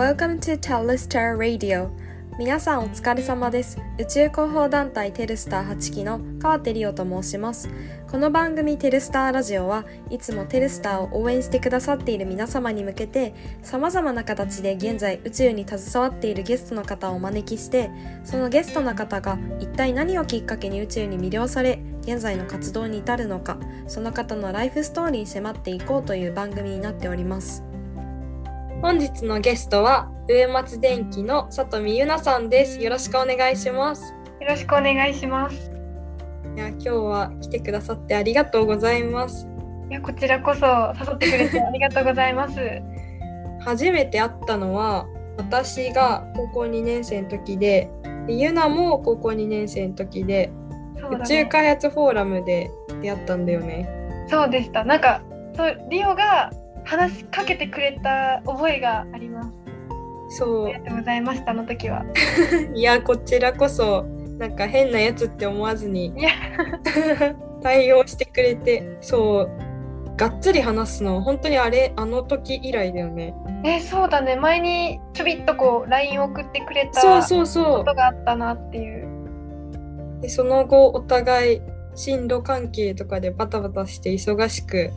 Welcome to Telstar Radio. 皆さんお疲れ様です。宇宙広報団体テルスター8期の川手理央と申します。この番組テルスターラジオはいつもテルスターを応援してくださっている皆様に向けて様々な形で現在宇宙に携わっているゲストの方をお招きしてそのゲストの方が一体何をきっかけに宇宙に魅了され現在の活動に至るのかその方のライフストーリーに迫っていこうという番組になっております。本日のゲストは上松電機の里見ゆなさんですよろしくお願いしますよろしくお願いします。いや今日は来てくださってありがとうございますいやこちらこそ誘ってくれてありがとうございます。初めて会ったのは私が高校2年生の時ででゆなも高校2年生の時でそうだ宇宙ね。開発フォーラムで出会ったんだよねそうでした。なんかそうリオが話しかけてくれた覚えがあります。そありがとうございましたあの時は。う いやこちらこそなんか変なやつって思わずに。対応してくれて。そう。がっつり話すの。本当にあれあの時以来だよね。えそうだね。前にちょびっとこう LINE 送ってくれたそうこそう。そとがあったなっていう。う。でその後お互い進路関係とかでバタバタして忙しく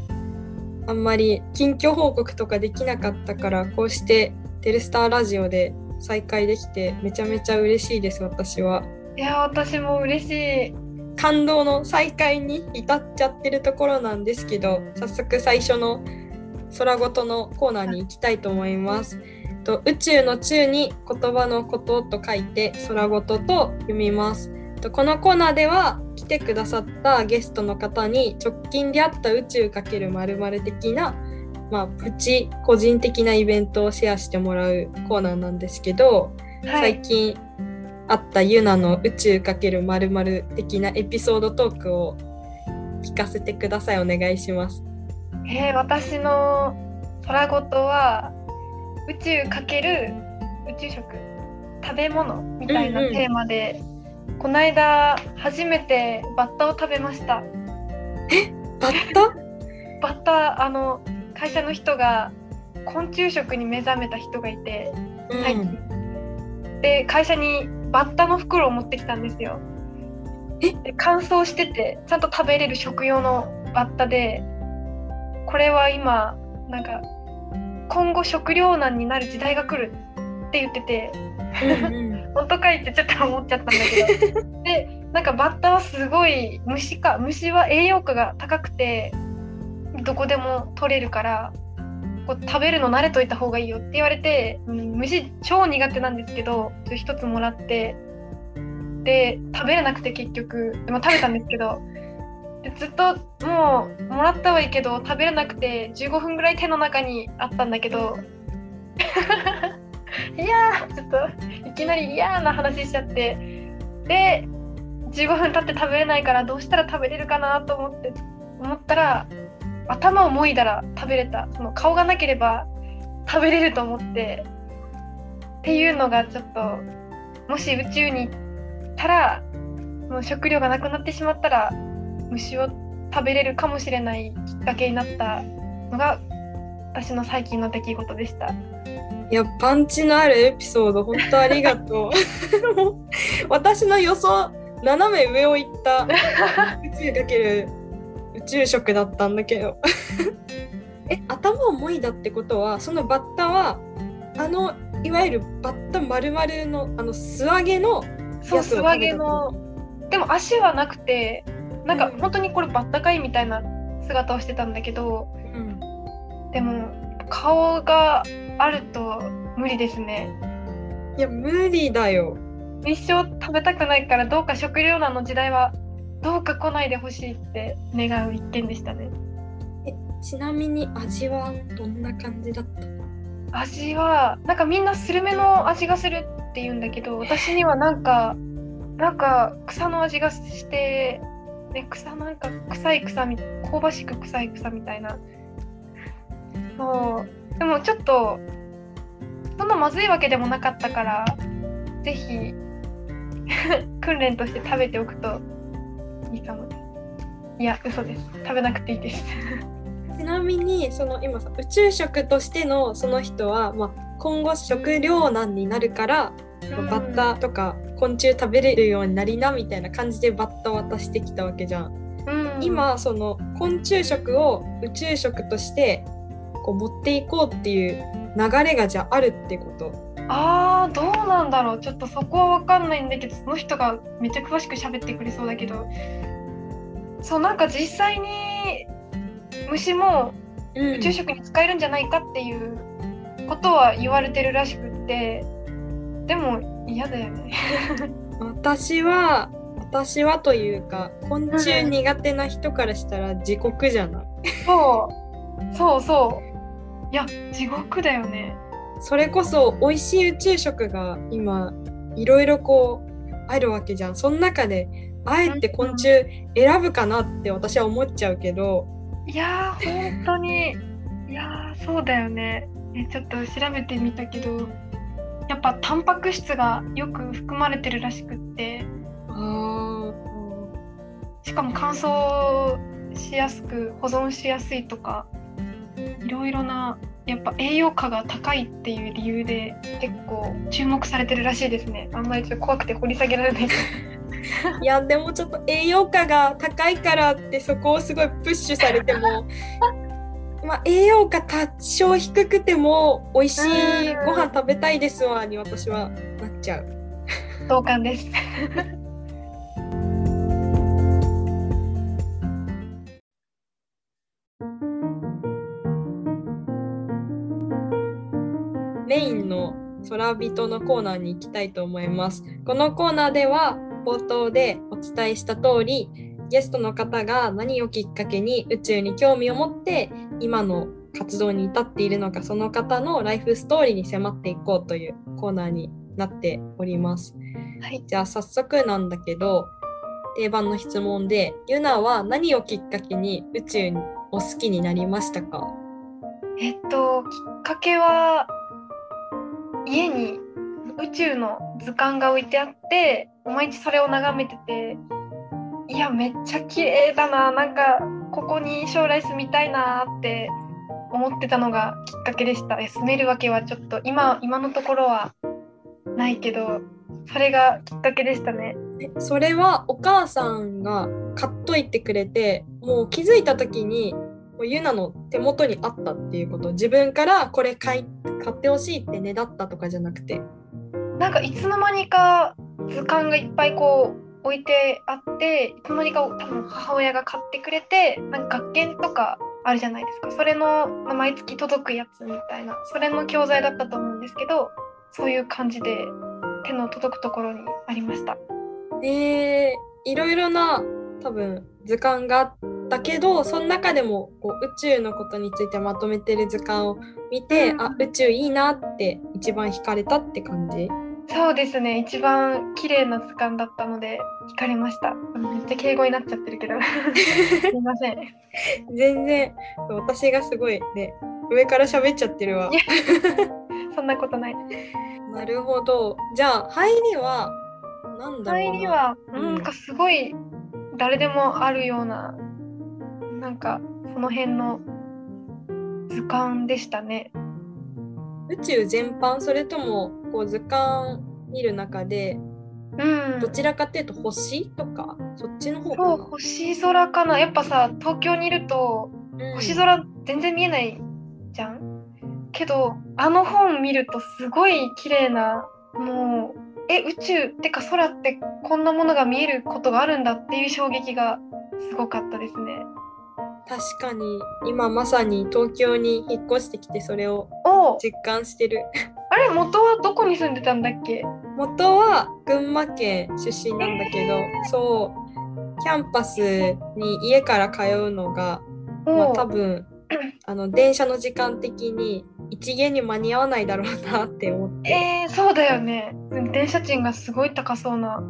あんまり近況報告とかできなかったからこうしてテレスターラジオで再会できてめちゃめちゃ嬉しいです私はいや私も嬉しい。感動の再会に至っちゃってるところなんですけど早速最初の空ごとのコーナーに行きたいと思います。と宇宙の宙に言葉のことと書いて空ごとと読みます。とこのコーナーでは来てくださったゲストの方に直近であった宇宙×〇〇的なまあプチ個人的なイベントをシェアしてもらうコーナーなんですけど、はい。最近あったユナの宇宙×〇〇的なエピソードトークを聞かせてください。お願いします。えー私の空ごとは宇宙かける宇宙食？食べ物？みたいなうんうん。テーマで、この間初めてバッタを食べました。バッタ？バッタあの会社の人が昆虫食に目覚めた人がいて最近、で会社にバッタの袋を持ってきたんですよ。え？で乾燥しててちゃんと食べれる食用のバッタでこれは今なんか今後食糧難になる時代が来るって言ってて。うんうん本当かいってちょっと思っちゃったんだけど。でなんかバッタはすごい虫か虫は栄養価が高くてどこでも取れるからこう食べるの慣れといた方がいいよって言われて、うん、虫超苦手なんですけどちょっと一つもらってで食べれなくて結局でも食べたんですけどでずっともうもらったはいいけど食べれなくて15分ぐらい手の中にあったんだけど いやーちょっといきなり嫌な話しちゃって。で15分経って食べれないからどうしたら食べれるかなと思って思ったら頭をもいだら食べれた。その顔がなければ食べれると思って。っていうのがちょっともし宇宙に行ったらもう食料がなくなってしまったら虫を食べれるかもしれないきっかけになったのが私の最近の出来事でした。いやパンチのあるエピソード本当ありがとう。私の予想斜め上を行った宇宙×宇宙食だったんだけど。え頭をもいだってことはそのバッタはあのいわゆるバッタ丸々のあの素揚げのそう素揚げのでも足はなくてなんかうん本当にこれバッタかいみたいな姿をしてたんだけどうんでも顔があると無理ですね。いや無理だよ。一生食べたくないからどうか食糧難の時代はどうか来ないでほしいって願う一件でしたね。ちなみに味はどんな感じだった？味はなんかみんなスルメの味がするって言うんだけど私にはなんかなんか草の味がして、ね、草なんか臭い草み香ばしく臭い草みたいなそう。でもちょっとそんなまずいわけでもなかったからぜひ訓練として食べておくといいかもいや嘘です。食べなくていいです。ちなみにその今さ宇宙食としてのその人は、まあ、今後食糧難になるから、バッタとか昆虫食べれるようになりなみたいな感じでバッタ渡してきたわけじゃん。うん、今その昆虫食を宇宙食としてこう持っていこうっていう流れがじゃああるってこと？あーどうなんだろう。ちょっとそこは分かんないんだけどその人がめっちゃ詳しく喋ってくれそうだけど。そうなんか実際に虫も宇宙食に使えるんじゃないかっていうことは言われてるらしくって。でも嫌だよね。私は私はというか昆虫苦手な人からしたら地獄じゃない？そう。そうそういや地獄だよね。それこそ美味しい宇宙食が今いろいろこうあるわけじゃん。その中であえて昆虫選ぶかなって私は思っちゃうけど。いやー本当に。いやーそうだよね。えちょっと調べてみたけどやっぱタンパク質がよく含まれてるらしくって。あしかも乾燥しやすく保存しやすいとかいろいろなやっぱ栄養価が高いっていう理由で結構注目されてるらしいですね。あんまりちょっと怖くて掘り下げられない。いやでもちょっと栄養価が高いからってそこをすごいプッシュされても まあ栄養価多少低くても美味しいご飯食べたいですわに私はなっちゃう。同感ですメインの空人のコーナーに行きたいと思います。このコーナーでは冒頭でお伝えした通りゲストの方が何をきっかけに宇宙に興味を持って今の活動に至っているのかその方のライフストーリーに迫っていこうというコーナーになっております。はいじゃあ早速なんだけど定番の質問でユナは何をきっかけに宇宙を好きになりましたか？えっときっかけは家に宇宙の図鑑が置いてあって毎日それを眺めてていやめっちゃ綺麗だななんかここに将来住みたいなって思ってたのがきっかけでした。住めるわけはちょっと今今のところはないけどそれがきっかけでしたね。それはお母さんが買っといてくれてもう気づいた時にユナの手元にあったっていうこと。自分からこれ買い買ってほしいってねだったとかじゃなくて。なんかいつの間にか図鑑がいっぱいこう置いてあっていつの間にか多分母親が買ってくれてなんか学研とかあるじゃないですか。それの、まあ毎月届くやつみたいな。それの教材だったと思うんですけどそういう感じで手の届くところにありました。でいろいろな多分図鑑があったけどその中でもこう宇宙のことについてまとめてる図鑑を見て、うん。あ宇宙いいなって一番惹かれたって感じ？そうですね。一番綺麗な図鑑だったので惹かれました。めっちゃ敬語になっちゃってるけど。すいません。全然。私がすごいね上から喋っちゃってるわ。そんなことない。なるほど。じゃあ入りはなんだろうな。入りはうんなんかすごい誰でもあるようななんかその辺の図鑑でしたね。宇宙全般それともこう図鑑見る中でうんどちらかっていうと星とかそっちの方かそうな、星空かなやっぱさ東京にいるとうん星空全然見えないじゃん？けどあの本見るとすごい綺麗なもうえ宇宙ってか空ってこんなものが見えることがあるんだっていう衝撃がすごかったですね。確かに今まさに東京に引っ越してきてそれをお実感してる。あれ元はどこに住んでたんだっけ？元は群馬県出身なんだけど、そうキャンパスに家から通うのがまあ多分あの電車の時間的に一限に間に合わないだろうなって思ってえー、そうだよね。電車賃がすごい高そうな。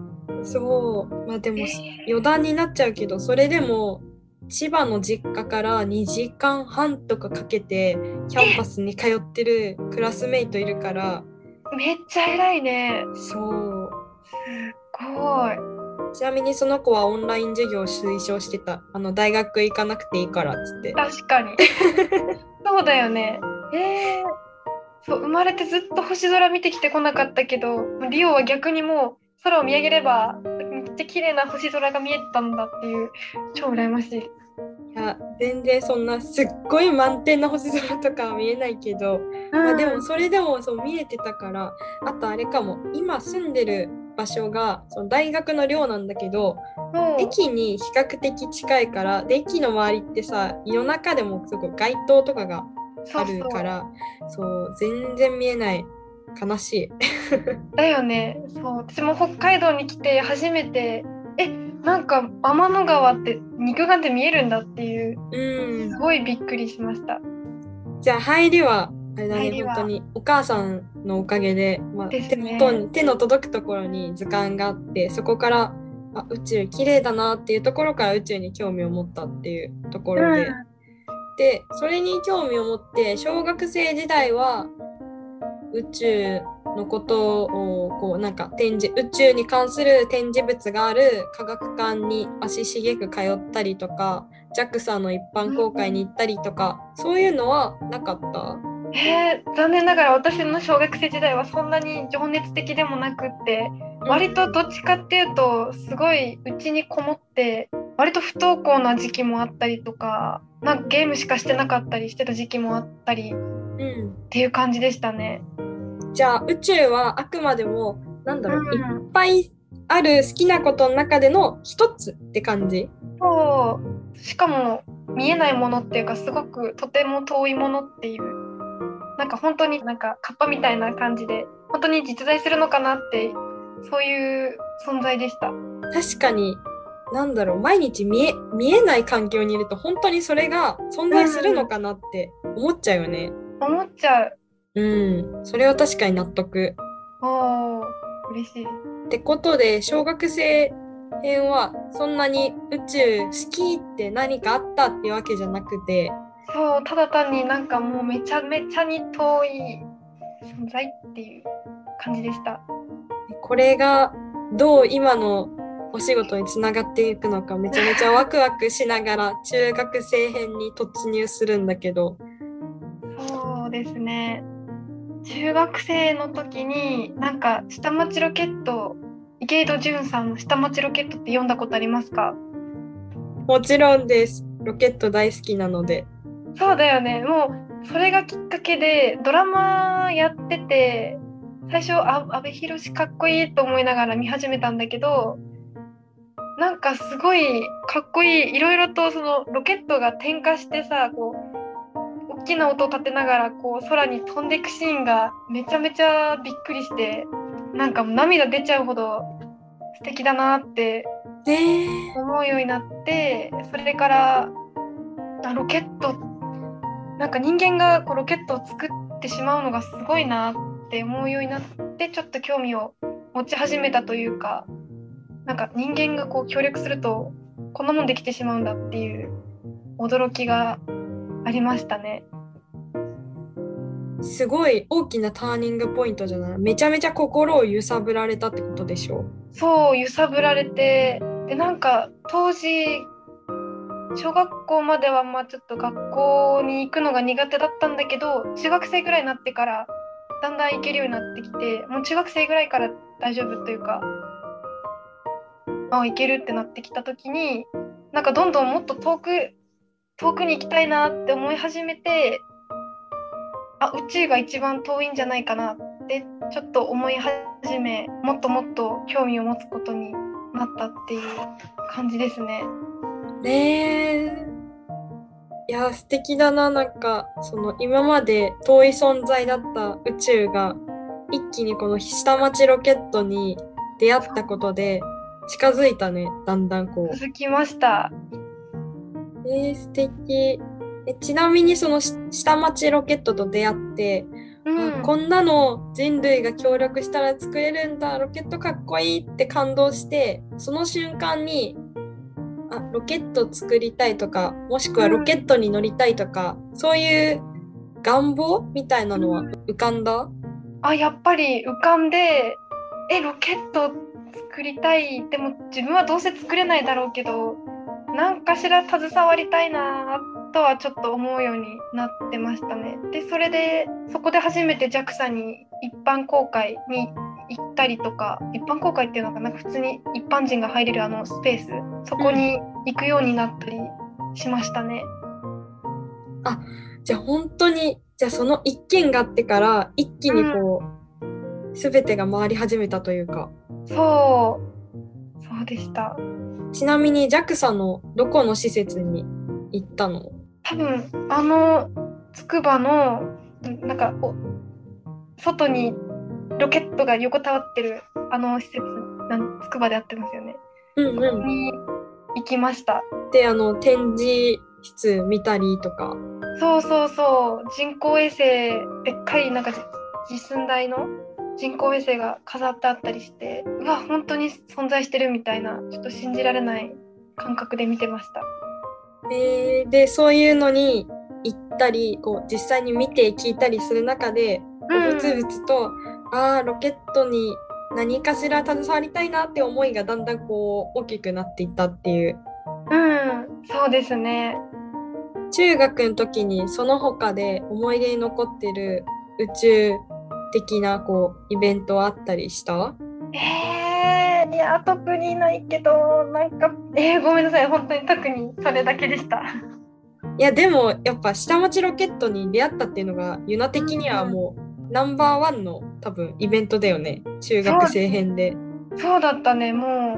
そうまあでもえ余談になっちゃうけどそれでも千葉の実家から2時間半とかかけてキャンパスに通ってるクラスメイトいるからーめっちゃ偉いね。そうすごい。ちなみにその子はオンライン授業を推奨してたあの大学行かなくていいからっつって確かに。そうだよね。えー、そう生まれてずっと星空見てきてこなかったけどリオは逆にもう空を見上げればめっちゃ綺麗な星空が見えたんだっていう。超羨ましい。いや全然そんなすっごい満点な星空とかは見えないけど、まあでもそれでもそう見えてたからあとあれかも。今住んでる場所がその大学の寮なんだけど駅に比較的近いからで駅の周りってさ夜中でもすごい街灯とかがあるからそう全然見えない。悲しい。だよね。そう。私も北海道に来て初めてえなんか天の川って肉眼で見えるんだっていう、うん、すごいびっくりしました。じゃあ入りはあれだね本当にお母さんのおかげで、まあ、ね、手元に手の届くところに図鑑があってそこからあ宇宙綺麗だなっていうところから宇宙に興味を持ったっていうところで、うん、でそれに興味を持って小学生時代は宇宙のことをこうなんか展示宇宙に関する展示物がある科学館に足しげく通ったりとか JAXA の一般公開に行ったりとか、そういうのはなかった？えー、残念ながら私の小学生時代はそんなに情熱的でもなくって割とどっちかっていうとすごいうちにこもって割と不登校な時期もあったりとかなんかゲームしかしてなかったりしてた時期もあったり、うん、っていう感じでしたね。じゃあ宇宙はあくまでもなんだろう、うん、いっぱいある好きなことの中での一つって感じ？そう。しかも見えないものっていうかすごくとても遠いものっていう。なんか本当になんかカッパみたいな感じで本当に実在するのかなってそういう存在でした。確かになんだろう毎日見え見えない環境にいると本当にそれが存在するのかなって思っちゃうよね、うん、思っちゃう。うん。それは確かに納得。おー嬉しい。ってことで小学生編はそんなに宇宙好きって何かあったっていうわけじゃなくて。そうただ単になんかもうめちゃめちゃに遠い存在っていう感じでした。これがどう今のお仕事につながっていくのかめちゃめちゃワクワクしながら中学生編に突入するんだけど。そうですね。中学生の時になんか下町ロケット池井戸潤さんの下町ロケットって読んだことありますか？もちろんです。ロケット大好きなので。そうだよね。もうそれがきっかけでドラマやってて最初あ阿部寛かっこいいと思いながら見始めたんだけどなんかすごいかっこいい。いろいろとそのロケットが点火してさこう大きな音を立てながらこう空に飛んでいくシーンがめちゃめちゃびっくりしてなんか涙出ちゃうほど素敵だなって思うようになってそれからあロケットなんか人間がこうロケットを作ってしまうのがすごいなって思うようになってちょっと興味を持ち始めたというかなんか人間がこう協力するとこんなもんできてしまうんだっていう驚きがありましたね。すごい大きなターニングポイントじゃない？めちゃめちゃ心を揺さぶられたってことでしょそう揺さぶられてでなんか当時小学校まではまあちょっと学校に行くのが苦手だったんだけど中学生ぐらいになってからだんだん行けるようになってきてもう中学生ぐらいから大丈夫というかあ行けるってなってきた時になんかどんどんもっと遠く遠くに行きたいなって思い始めてあ宇宙が一番遠いんじゃないかなってちょっと思い始めもっともっと興味を持つことになったっていう感じですね。ねえいや素敵だななんかその今まで遠い存在だった宇宙が一気にこの下町ロケットに出会ったことで近づいたねだんだんこう。続きました。えー、素敵。えちなみにその下町ロケットと出会って、うん、こんなの人類が協力したら作れるんだロケットかっこいいって感動してその瞬間にあロケット作りたいとかもしくはロケットに乗りたいとか、うん、そういう願望みたいなのは浮かんだ、うん、あやっぱり浮かんでえロケット作りたいでも自分はどうせ作れないだろうけど何かしら携わりたいなとはちょっと思うようになってましたね。でそれでそこで初めて JAXA に一般公開に行ったりとか一般公開っていうのかな普通に一般人が入れるあのスペースそこに行くようになったりしましたね。あじゃあ本当にじゃあその一件があってから一気にこう、うん、全てが回り始めたというか。そうそうでした。ちなみに JAXA のどこの施設に行ったの？多分あのつくばのなんか外にロケットが横たわってるあの施設なんつくばでやってますよね。うんうん、に行きました。であの展示室見たりとか。そうそうそう人工衛星でっかいなんか実寸大の人工衛星が飾ってあったりしてうわ本当に存在してるみたいなちょっと信じられない感覚で見てました。えー、でそういうのに行ったりこう実際に見て聞いたりする中で、うん、ぶつぶつとああロケットに何かしら携わりたいなって思いがだんだんこう大きくなっていったっていう。うんそうですね。中学の時にその他で思い出に残ってる宇宙的なこうイベントあったりした？えー、いや特にないけどなんかえー、ごめんなさい。本当に特にそれだけでした。いやでもやっぱ下町ロケットに出会ったっていうのがユナ的にはもうナンバーワンの多分イベントだよね。中学生編で。そうだったね。も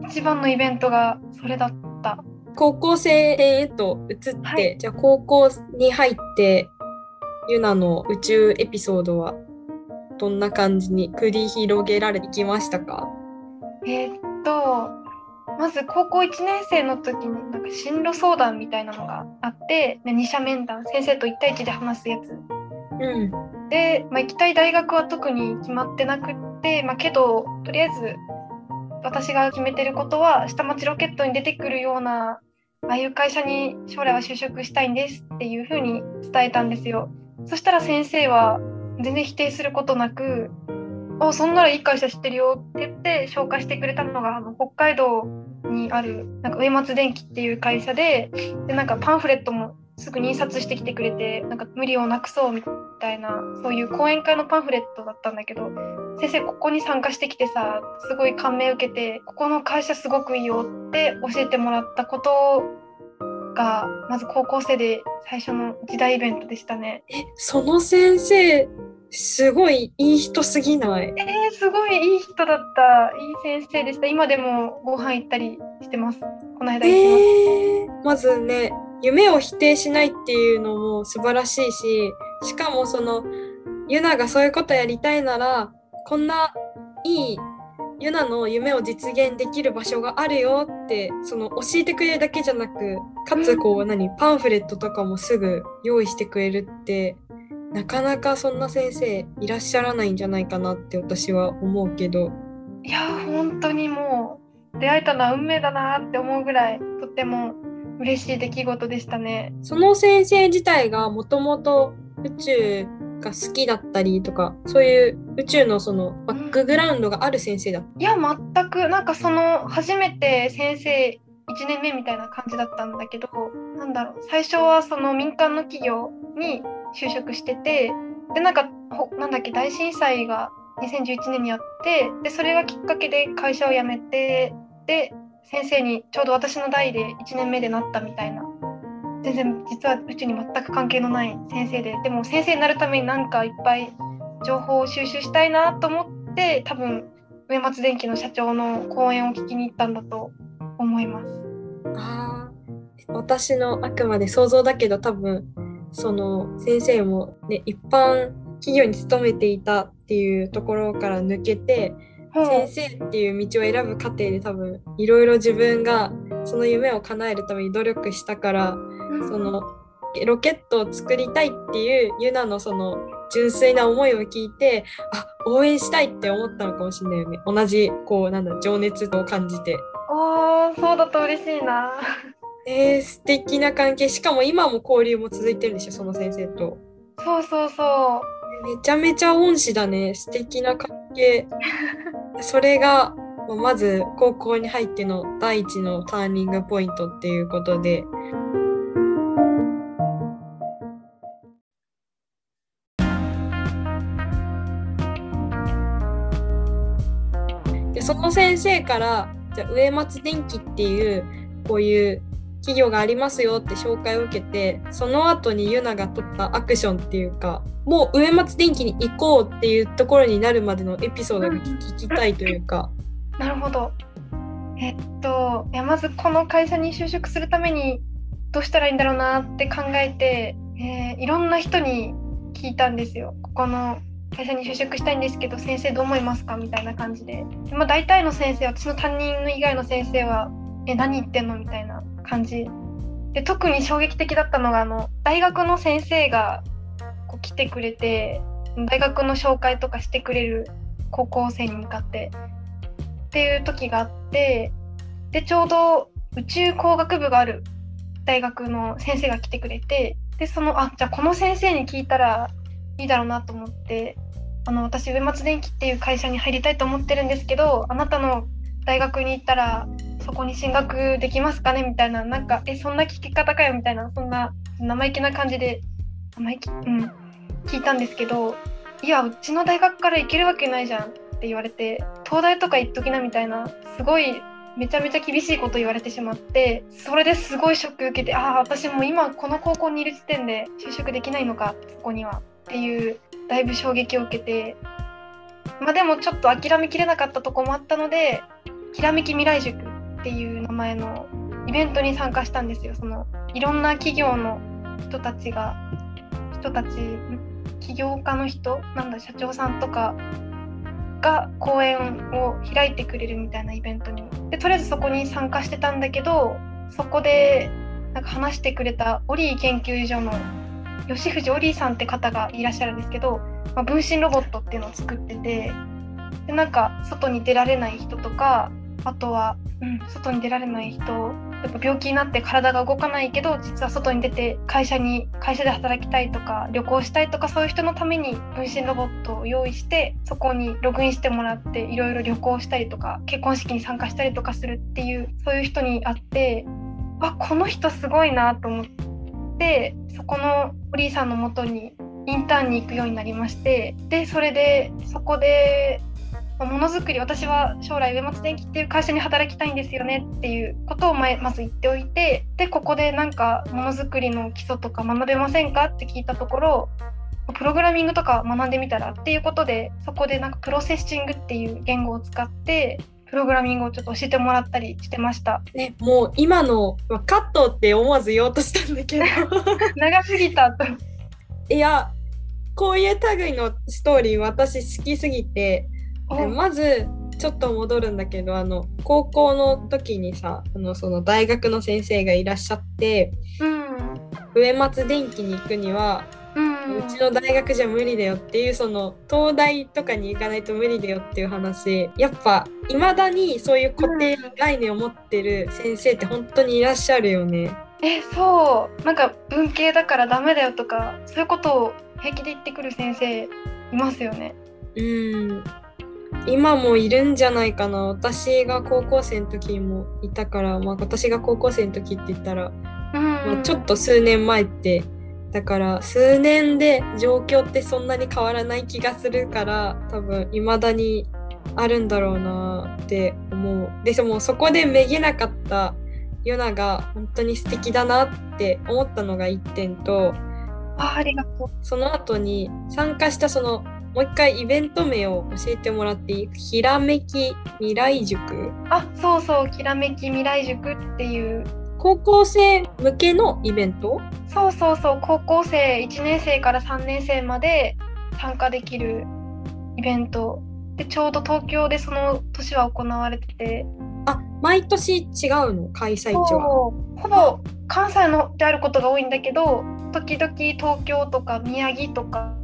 う一番のイベントがそれだった。高校生編へと移って、はい、じゃあ高校に入ってユナの宇宙エピソードはどんな感じに繰り広げられてきましたか？えー、っとまず高校1年生の時になんか進路相談みたいなのがあって二者面談先生と1対1で話すやつ。うん、で、まあ、行きたい大学は特に決まってなくって、まあ、けどとりあえず私が決めてることは下町ロケットに出てくるようなああいう会社に将来は就職したいんですっていうふうに伝えたんですよ。そしたら先生は全然否定することなく「あそんならいい会社知ってるよ」って言って紹介してくれたのがあの北海道にあるなんか上松電機っていう会社ででなんかパンフレットもすぐに印刷してきてくれてなんか無理をなくそうみたいなそういう講演会のパンフレットだったんだけど先生ここに参加してきてさすごい感銘受けてここの会社すごくいいよって教えてもらったことがまず高校生で最初の時代イベントでしたね。えその先生すごいいい人すぎない？えー、すごいいい人だった。いい先生でした。今でもご飯行ったりしてます。この間行きまえー、まずね夢を否定しないっていうのも素晴らしいししかもそのユナがそういうことやりたいならこんないいユナの夢を実現できる場所があるよってその教えてくれるだけじゃなくかつこう何パンフレットとかもすぐ用意してくれるってなかなかそんな先生いらっしゃらないんじゃないかなって私は思うけど。いや本当にもう出会えたのは運命だなって思うぐらいとっても嬉しい出来事でしたね。その先生自体がもともと宇宙が好きだったりとかそういう宇宙のそのバックグラウンドがある先生だ、いや全くなんかその初めて先生1年目みたいな感じだったんだけどなんだろう最初はその民間の企業に就職しててでなんかなんだっけ大震災が2011年にあってでそれがきっかけで会社を辞めてで先生にちょうど私の代で1年目でなったみたいな全然実は宇宙に全く関係のない先生ででも先生になるためになんかいっぱい情報を収集したいなと思って多分上松電機の社長の講演を聞きに行ったんだと思います。あ私のあくまで想像だけど多分その先生も、ね、一般企業に勤めていたっていうところから抜けて、先生っていう道を選ぶ過程で多分いろいろ自分がその夢を叶えるために努力したから、そのロケットを作りたいっていうユナのその純粋な思いを聞いてあ応援したいって思ったのかもしれないよね。同じこうなんだ情熱を感じてああ、そうだと嬉しいな。えー、素敵な関係。しかも今も交流も続いてるんでしょ、その先生と。そうそうそう。めちゃめちゃ恩師だね。素敵な関係。それが、まず高校に入っての第一のターニングポイントっていうことで。でその先生からじゃあ植松電機っていうこういう企業がありますよって紹介を受けてその後にユナが取ったアクションっていうかもう植松電機に行こうっていうところになるまでのエピソードが聞きたいというか。なるほど。えっといやまずこの会社に就職するためにどうしたらいいんだろうなって考えて、えー、いろんな人に聞いたんですよ。ここの会社に就職したいんですけど先生どう思いますか？みたいな感じで。で、まあ、大体の先生私の担任以外の先生は「え何言ってんの?」みたいな感じ。で特に衝撃的だったのがあの大学の先生がこう来てくれて大学の紹介とかしてくれる高校生に向かって。っていう時があってでちょうど宇宙工学部がある大学の先生が来てくれてでそのあじゃあこの先生に聞いたらいいだろうなと思ってあの私上松電機っていう会社に入りたいと思ってるんですけどあなたの大学に行ったらそこに進学できますかねみたいななんかえそんな聞き方かよみたいなそんな生意気な感じで生意気？うん。聞いたんですけどいやうちの大学から行けるわけないじゃんって言われて東大とか行っときなみたいなすごいめちゃめちゃ厳しいこと言われてしまってそれですごいショック受けてああ私も今この高校にいる時点で就職できないのかそこにはっていうだいぶ衝撃を受けてまあでもちょっと諦めきれなかったとこもあったのでひらめき未来塾っていう名前のイベントに参加したんですよ。そのいろんな企業の人たちが人たち起業家の人なんだ社長さんとかが講演を開いてくれるみたいなイベントにでとりあえずそこに参加してたんだけどそこでなんか話してくれたオリー研究所の吉藤オリーさんって方がいらっしゃるんですけど、まあ、分身ロボットっていうのを作っててでなんか外に出られない人とかあとは、うん、外に出られない人やっぱ病気になって体が動かないけど実は外に出て会社に会社で働きたいとか旅行したいとかそういう人のために分身ロボットを用意してそこにログインしてもらっていろいろ旅行したりとか結婚式に参加したりとかするっていうそういう人に会ってあこの人すごいなと思ってそこのおリーさんのもとにインターンに行くようになりましてでそれでそこでものづくり私は将来上松電機っていう会社に働きたいんですよねっていうことを前まず言っておいてでここでなんかものづくりの基礎とか学べませんかって聞いたところプログラミングとか学んでみたらっていうことでそこでなんかプロセッシングっていう言語を使ってプログラミングをちょっと教えてもらったりしてました。ね、もう今のカットって思わず言おうとしたんだけど。長すぎたと。いやこういう類のストーリー私好きすぎて。まずちょっと戻るんだけどあの高校の時にさあのその大学の先生がいらっしゃって、うん、上松電機に行くには、うん、うちの大学じゃ無理だよっていうその東大とかに行かないと無理だよっていう話。やっぱいまだにそういう固定概念を持ってる先生って本当にいらっしゃるよね。えそう。なんか文系だからダメだよとかそういうことを平気で言ってくる先生いますよね。うん。今もいるんじゃないかな。私が高校生の時もいたから、まあ、私が高校生の時って言ったら、まあ、ちょっと数年前ってだから数年で状況ってそんなに変わらない気がするから多分いまだにあるんだろうなって思う。でもそこでめげなかったヨナが本当に素敵だなって思ったのが1点とあありがとう。その後に参加したそのもう一回イベント名を教えてもらっていい？ひらめき未来塾。あそうそうひらめき未来塾っていう高校生向けのイベント？そうそうそう高校生1年生から3年生まで参加できるイベント。でちょうど東京でその年は行われてて。あ毎年違うの？開催地は？ほぼ関西のであることが多いんだけど時々東京とか宮城とか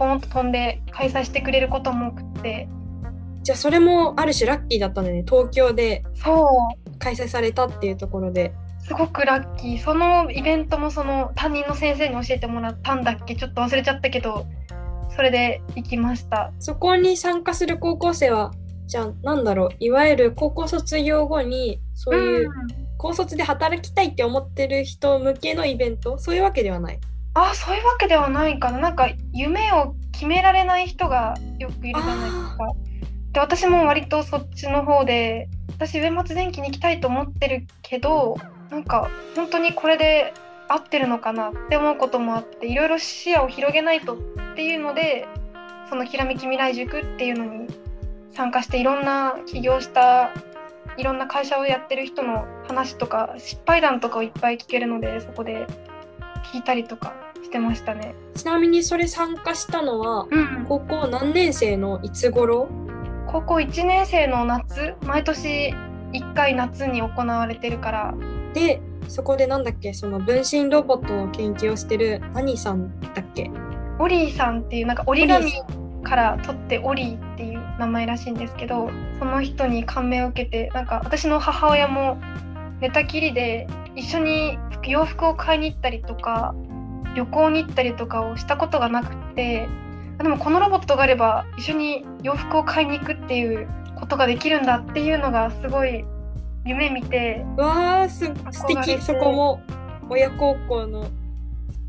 ポンと飛んで開催してくれることも多くて。じゃあそれもある種ラッキーだったんだね。東京でそう。開催されたっていうところですごくラッキー。そのイベントもその担任の先生に教えてもらったんだっけ？ちょっと忘れちゃったけどそれで行きました。そこに参加する高校生はじゃあなんだろう？いわゆる高校卒業後にそういう、高卒で働きたいって思ってる人向けのイベント？そういうわけではない？あそういうわけではないかな。なんか夢を決められない人がよくいるじゃないですか。で私も割とそっちの方で私上松電機に行きたいと思ってるけどなんか本当にこれで合ってるのかなって思うこともあっていろいろ視野を広げないとっていうのでそのひらめき未来塾っていうのに参加していろんな起業したいろんな会社をやってる人の話とか失敗談とかをいっぱい聞けるのでそこで聞いたりとかしてましたね。ちなみにそれ参加したのは、うん、高校何年生のいつ頃？高校1年生の夏毎年1回夏に行われてるからでそこでなんだっけその分身ロボットの研究をしてる何さんだっけ？オリーさんっていうなんか折り紙から取ってオリーっていう名前らしいんですけどその人に感銘を受けてなんか私の母親も寝たきりで一緒に洋服を買いに行ったりとか旅行に行ったりとかをしたことがなくてでもこのロボットがあれば一緒に洋服を買いに行くっていうことができるんだっていうのがすごい夢見てわあす素敵。そこも親孝行の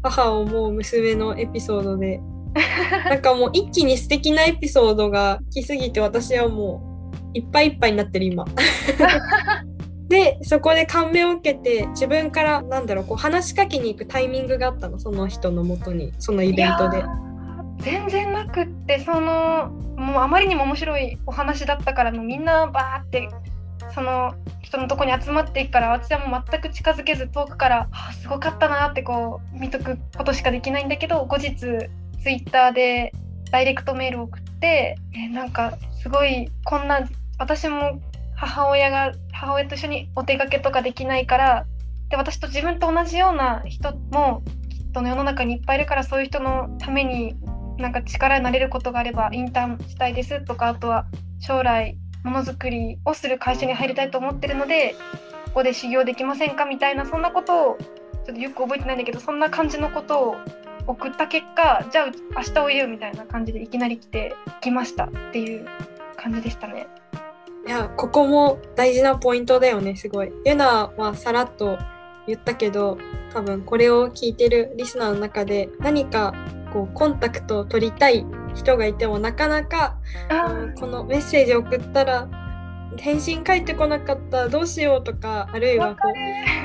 母を思う娘のエピソードで。なんかもう一気に素敵なエピソードが来すぎて私はもういっぱいいっぱいになってる今。でそこで感銘を受けて自分からなんだろうこう話しかけに行くタイミングがあったの。その人のもとにそのイベントで。全然なくってそのもうあまりにも面白いお話だったからもうみんなバーってその人のとこに集まっていくから私はもう全く近づけず遠くから「あすごかったな」ってこう見とくことしかできないんだけど後日ツイッターでダイレクトメールを送ってえなんかすごいこんな私も母親が母親と一緒にお出かけとかできないからで私と自分と同じような人もきっと世の中にいっぱいいるからそういう人のためになんか力になれることがあればインターンしたいですとかあとは将来ものづくりをする会社に入りたいと思ってるのでここで修行できませんかみたいなそんなことをちょっとよく覚えてないんだけどそんな感じのことを送った結果じゃあ明日おいでよみたいな感じでいきなり来て来ましたっていう感じでしたね。いやここも大事なポイントだよねすごい。ユナはさらっと言ったけど多分これを聞いてるリスナーの中で何かこうコンタクトを取りたい人がいてもなかなかこのメッセージを送ったら返信返ってこなかったどうしようとかあるいはこ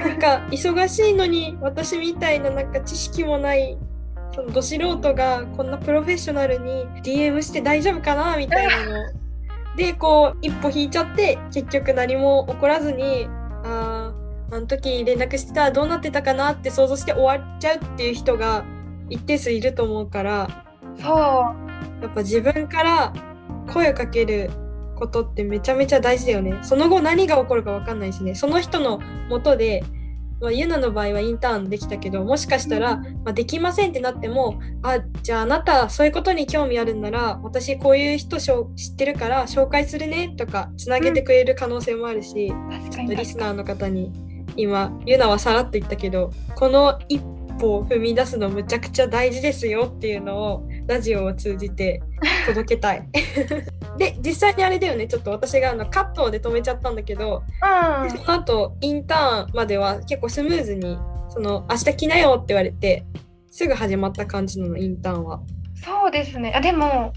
うなんか忙しいのに私みたいななんか知識もないそのど素人がこんなプロフェッショナルに DM して大丈夫かなみたいなの。でこう一歩引いちゃって結局何も起こらずにあーあの時連絡してたらどうなってたかなって想像して終わっちゃうっていう人が一定数いると思うから。そうやっぱ自分から声をかけることってめちゃめちゃ大事だよね。その後何が起こるか分かんないしね。その人のもとで、まあ、ユナの場合はインターンできたけど、もしかしたら、まあ、できませんってなっても、あ、じゃああなたそういうことに興味あるんなら、私こういう人しょ知ってるから紹介するねとか、つなげてくれる可能性もあるし、確かにリスナーの方に今、ユナはさらっと言ったけど、この一歩を踏み出すのむちゃくちゃ大事ですよっていうのをラジオを通じて届けたい。で実際にあれだよねちょっと私があのカットで止めちゃったんだけど、うんその後インターンまでは結構スムーズにその明日来なよって言われてすぐ始まった感じなのインターンは。そうですね。あでも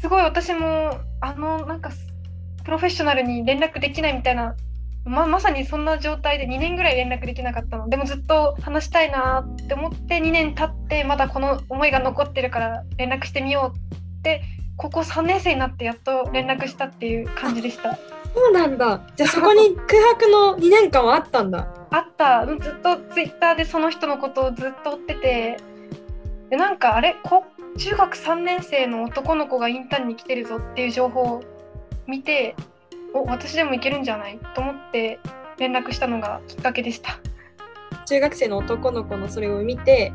すごい私もあのなんかすプロフェッショナルに連絡できないみたいなままさにそんな状態で2年ぐらい連絡できなかったのでもずっと話したいなって思って2年経ってまだこの思いが残ってるから連絡してみようってここ3年生になってやっと連絡したっていう感じでした。そうなんだじゃあそこに空白の2年間はあったんだ。あったずっとツイッターでその人のことをずっと追っててでなんかあれこ中学3年生の男の子がインターンに来てるぞっていう情報を見てお私でもいけるんじゃない？と思って連絡したのがきっかけでした。中学生の男の子のそれを見て、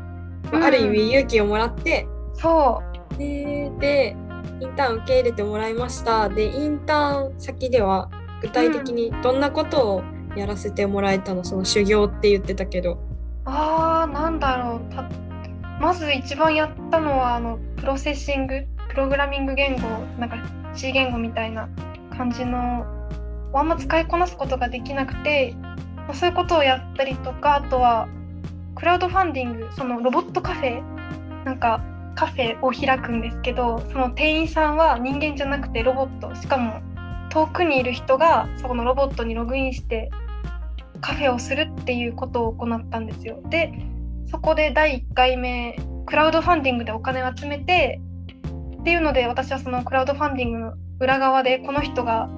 まあうん。ある意味勇気をもらって、そう。ででインターン受け入れてもらいました。でインターン先では具体的にどんなことをやらせてもらえたの？その修行って言ってたけど。あーなんだろう。たまず一番やったのはあのプロセッシング？プログラミング言語？なんか C 言語みたいな感じのあんま使いこなすことができなくて、まそういうことをやったりとかあとはクラウドファンディングそのロボットカフェなんかカフェを開くんですけどその店員さんは人間じゃなくてロボットしかも遠くにいる人がそこのロボットにログインしてカフェをするっていうことを行ったんですよ。でそこで第1回目クラウドファンディングでお金を集めてっていうので私はそのクラウドファンディングの裏側でこの人が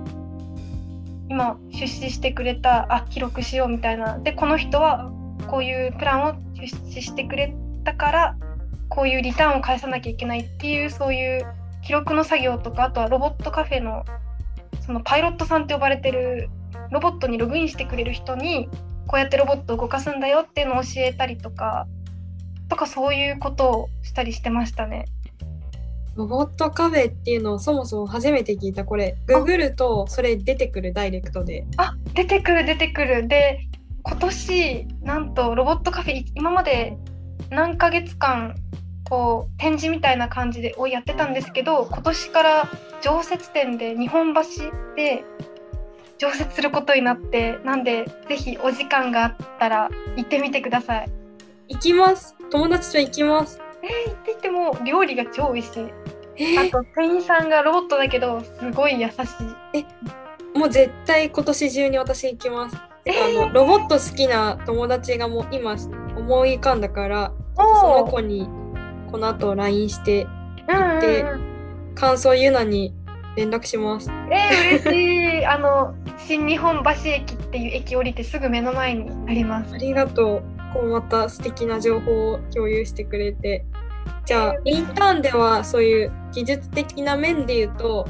今出資してくれたあ記録しようみたいなでこの人はこういうプランを出資してくれたからこういうリターンを返さなきゃいけないっていうそういう記録の作業とかあとはロボットカフェのそのパイロットさんって呼ばれてるロボットにログインしてくれる人にこうやってロボットを動かすんだよっていうのを教えたりとかとかそういうことをしたりしてましたね。ロボットカフェっていうのをそもそも初めて聞いた。これググるとそれ出てくるダイレクトで。あ出てくる出てくる。で今年なんとロボットカフェ今まで何ヶ月間こう展示みたいな感じでをやってたんですけど今年から常設展で日本橋で常設することになってなんでぜひお時間があったら行ってみてください。行きます。友達と行きますえー、行って行っても料理が超美味しい、えー、あと店員さんがロボットだけどすごい優しいえもう絶対今年中に私行きますえー、あのロボット好きな友達がもう今思い浮かんだからその子にこの後 LINE して行って、感想言うのに連絡します。えー、嬉しい。あの新日本橋駅っていう駅降りてすぐ目の前にあります。ありがとう。こうまた素敵な情報を共有してくれて。じゃあ、インターンではそういう技術的な面で言うと、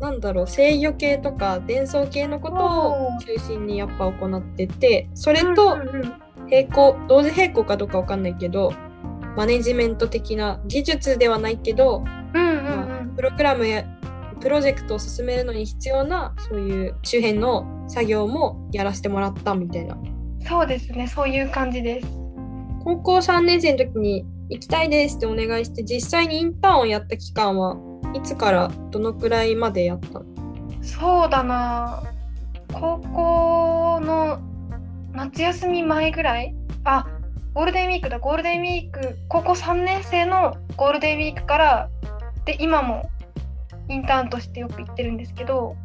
なんだろう制御系とか伝送系のことを中心にやっぱ行っててそれと並行同時並行かどうかわかんないけどマネジメント的な技術ではないけど、うんうんうん、プログラムやプロジェクトを進めるのに必要なそういう周辺の作業もやらせてもらったみたいなそうですねそういう感じです。高校3年生の時に行きたいですってお願いして実際にインターンをやった期間はいつからどのくらいまでやったの？そうだな。高校の夏休み前ぐらい？あゴールデンウィークだ。ゴールデンウィーク高校3年生のゴールデンウィークからで今もインターンとしてよく行ってるんですけど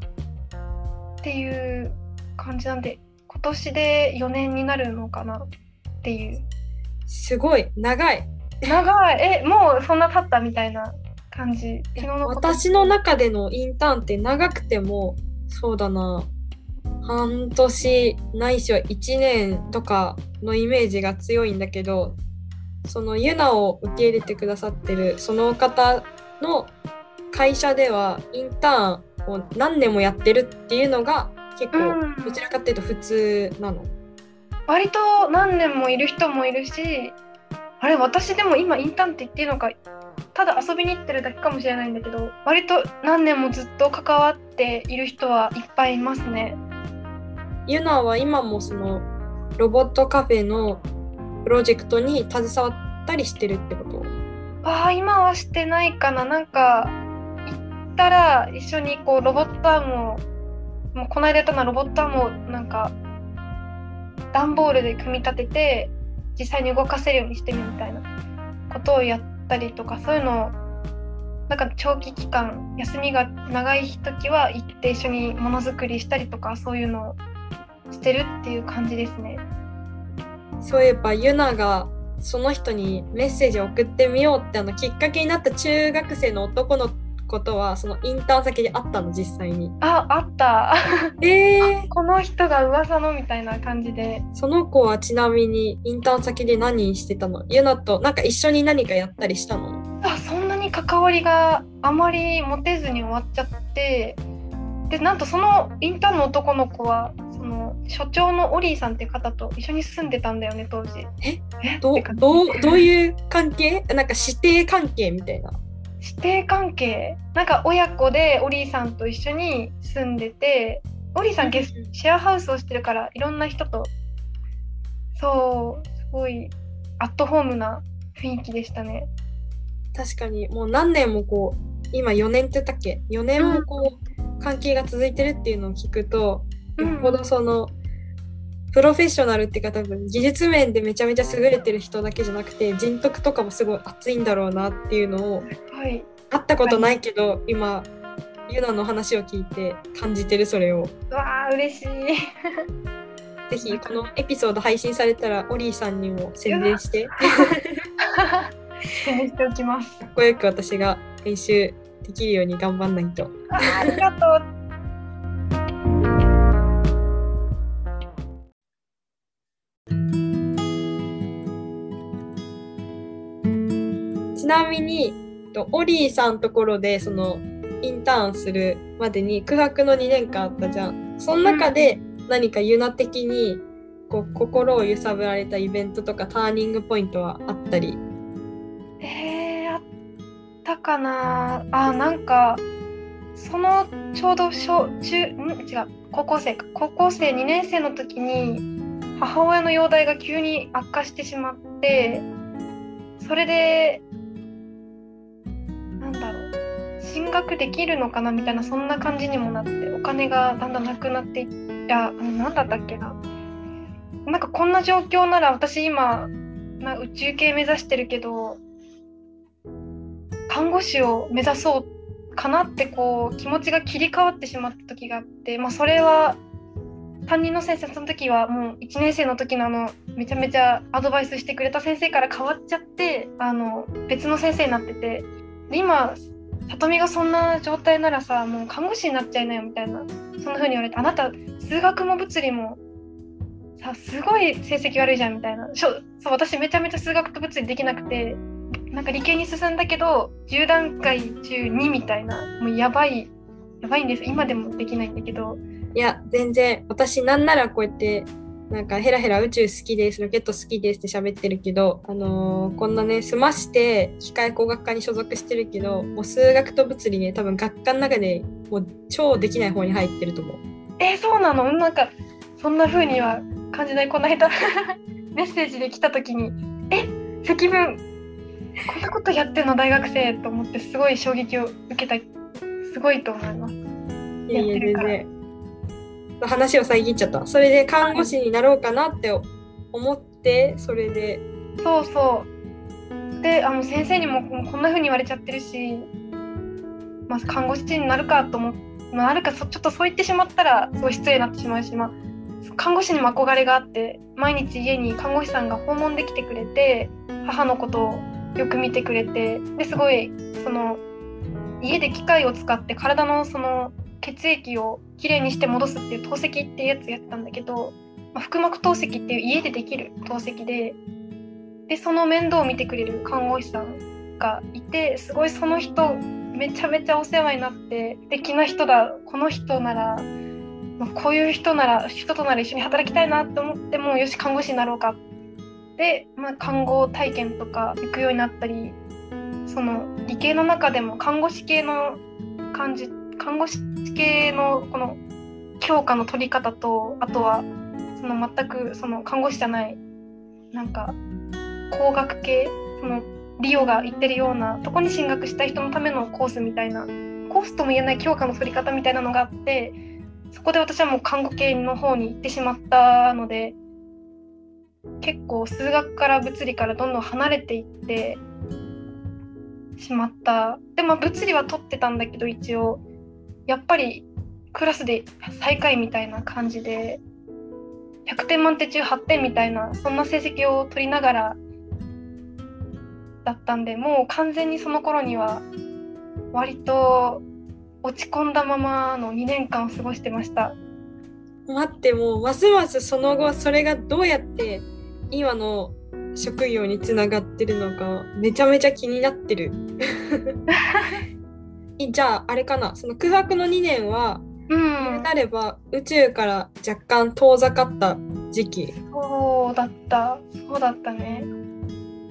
っていう感じなんで今年で4年になるのかなっていう。すごい。長い。長い。えもうそんな経ったみたいな感じ？の私の中でのインターンって長くてもそうだな。半年ないしは1年とかのイメージが強いんだけどそのユナを受け入れてくださってるその方の会社ではインターンを何年もやってるっていうのが結構どちらかっていうと普通なの、割と何年もいる人もいるしあれ私でも今インターンって言っていいのかただ遊びに行ってるだけかもしれないんだけど割と何年もずっと関わっている人はいっぱいいますね。ユナは今もそのロボットカフェのプロジェクトに携わったりしてるってこと？ああ今はしてないかな。なんか行ったら一緒にこうロボットアームをもうこの間やったのはロボットアームをなんか段ボールで組み立てて実際に動かせるようにしてるみたいなことをやったりとかそういうのをなんか長期期間休みが長い時は行って一緒にものづくりしたりとかそういうのをしてるっていう感じですね。そういえばユナがその人にメッセージを送ってみようってあのきっかけになった中学生の男の子とはそのインターン先で会ったの実際に。ああった。えー、この人が噂のみたいな感じで。その子はちなみにインターン先で何してたの？ユナとなんか一緒に何かやったりしたの？あそんなに関わりがあまり持てずに終わっちゃって。でなんとそのインターンの男の子は所長のオリーさんって方と一緒に住んでたんだよね当時。え？え？どどどういう関係？なんか師弟関係みたいな師弟関係なんか親子でオリーさんと一緒に住んでてオリーさんゲスシェアハウスをしてるからいろんな人とそうすごいアットホームな雰囲気でしたね。確かにもう何年もこう今4年って言ったっけ？4年もこう、関係が続いてるっていうのを聞くとよっぽどそのプロフェッショナルっていうか多分技術面でめちゃめちゃ優れてる人だけじゃなくて人徳とかもすごい熱いんだろうなっていうのをはい。会ったことないけど、今ユナの話を聞いて感じてるそれを。うわー嬉しい。ぜひこのエピソード配信されたらオリーさんにも宣伝して。か宣伝しておきます。っこよく私が編集できるように頑張んないと。ありがとうちなみにオリーさんところでそのインターンするまでに空白の2年間あったじゃん。その中で何かユナ的にこう心を揺さぶられたイベントとかターニングポイントはあったり？えー、あったかなあなんかそのちょうど小中ん？違う高校生か高校生2年生の時に母親の容体が急に悪化してしまってそれで進学できるのかなみたいなそんな感じにもなってお金がだんだんなくなっていっいや何だったっけな。なんかこんな状況なら私今ま、宇宙系目指してるけど看護師を目指そうかなってこう気持ちが切り替わってしまった時があって、まあ、それは担任の先生その時はもう1年生の時のあのめちゃめちゃアドバイスしてくれた先生から変わっちゃってあの別の先生になってて。で今里美がそんな状態ならさもう看護師になっちゃいなよみたいなそんな風に言われてあなた数学も物理もさすごい成績悪いじゃんみたいな。しょそう私めちゃめちゃ数学と物理できなくてなんか理系に進んだけど10段階中2みたいなもうやばいやばいんです。今でもできないんだけど。いや全然私なんならこうやってなんかヘラヘラ宇宙好きですロケット好きですって喋ってるけど、あのーこんなね済まして機械工学科に所属してるけどもう数学と物理ね多分学科の中でもう超できない方に入ってると思う。えーそうなの？なんかそんな風には感じない？この間 メッセージで来た時に「え積分こんなことやってんの大学生」と思ってすごい衝撃を受けたすごいと思います。いやいや全然話を遮っちゃった。それで看護師になろうかなって思ってそれでそうそう。で、あの先生にもこんな風に言われちゃってるし、まあ、看護師になるかと思っまあ、なるかそちょっとそう言ってしまったらすごい失礼になってしまうし、まあ、看護師にも憧れがあって毎日家に看護師さんが訪問できてくれて母のことをよく見てくれてですごいその家で機械を使って体のその血液をきれいにして戻すっていう透析っていうやつやったんだけど、まあ、腹膜透析っていう家でできる透析ででその面倒を見てくれる看護師さんがいてすごいその人めちゃめちゃお世話になって素敵な人だこの人なら、まこういう人なら人となら一緒に働きたいなと思ってもよし看護師になろうか。で、まあ、看護体験とか行くようになったりその理系の中でも看護師系の感じって看護師系のこの教科の取り方とあとはその全くその看護師じゃないなんか工学系そのリオが行ってるようなとこに進学した人のためのコースみたいなコースとも言えない教科の取り方みたいなのがあってそこで私はもう看護系の方に行ってしまったので結構数学から物理からどんどん離れていってしまった。でも物理は取ってたんだけど一応。やっぱりクラスで最下位みたいな感じで100点満点中8点みたいなそんな成績を取りながらだったんでもう完全にその頃には割と落ち込んだままの2年間を過ごしてました。待ってもうますますその後それがどうやって今の職業につながってるのかめちゃめちゃ気になってる。いじゃああれかなその空白の2年はうん、なれば宇宙から若干遠ざかった時期。そうだった。そうだったね。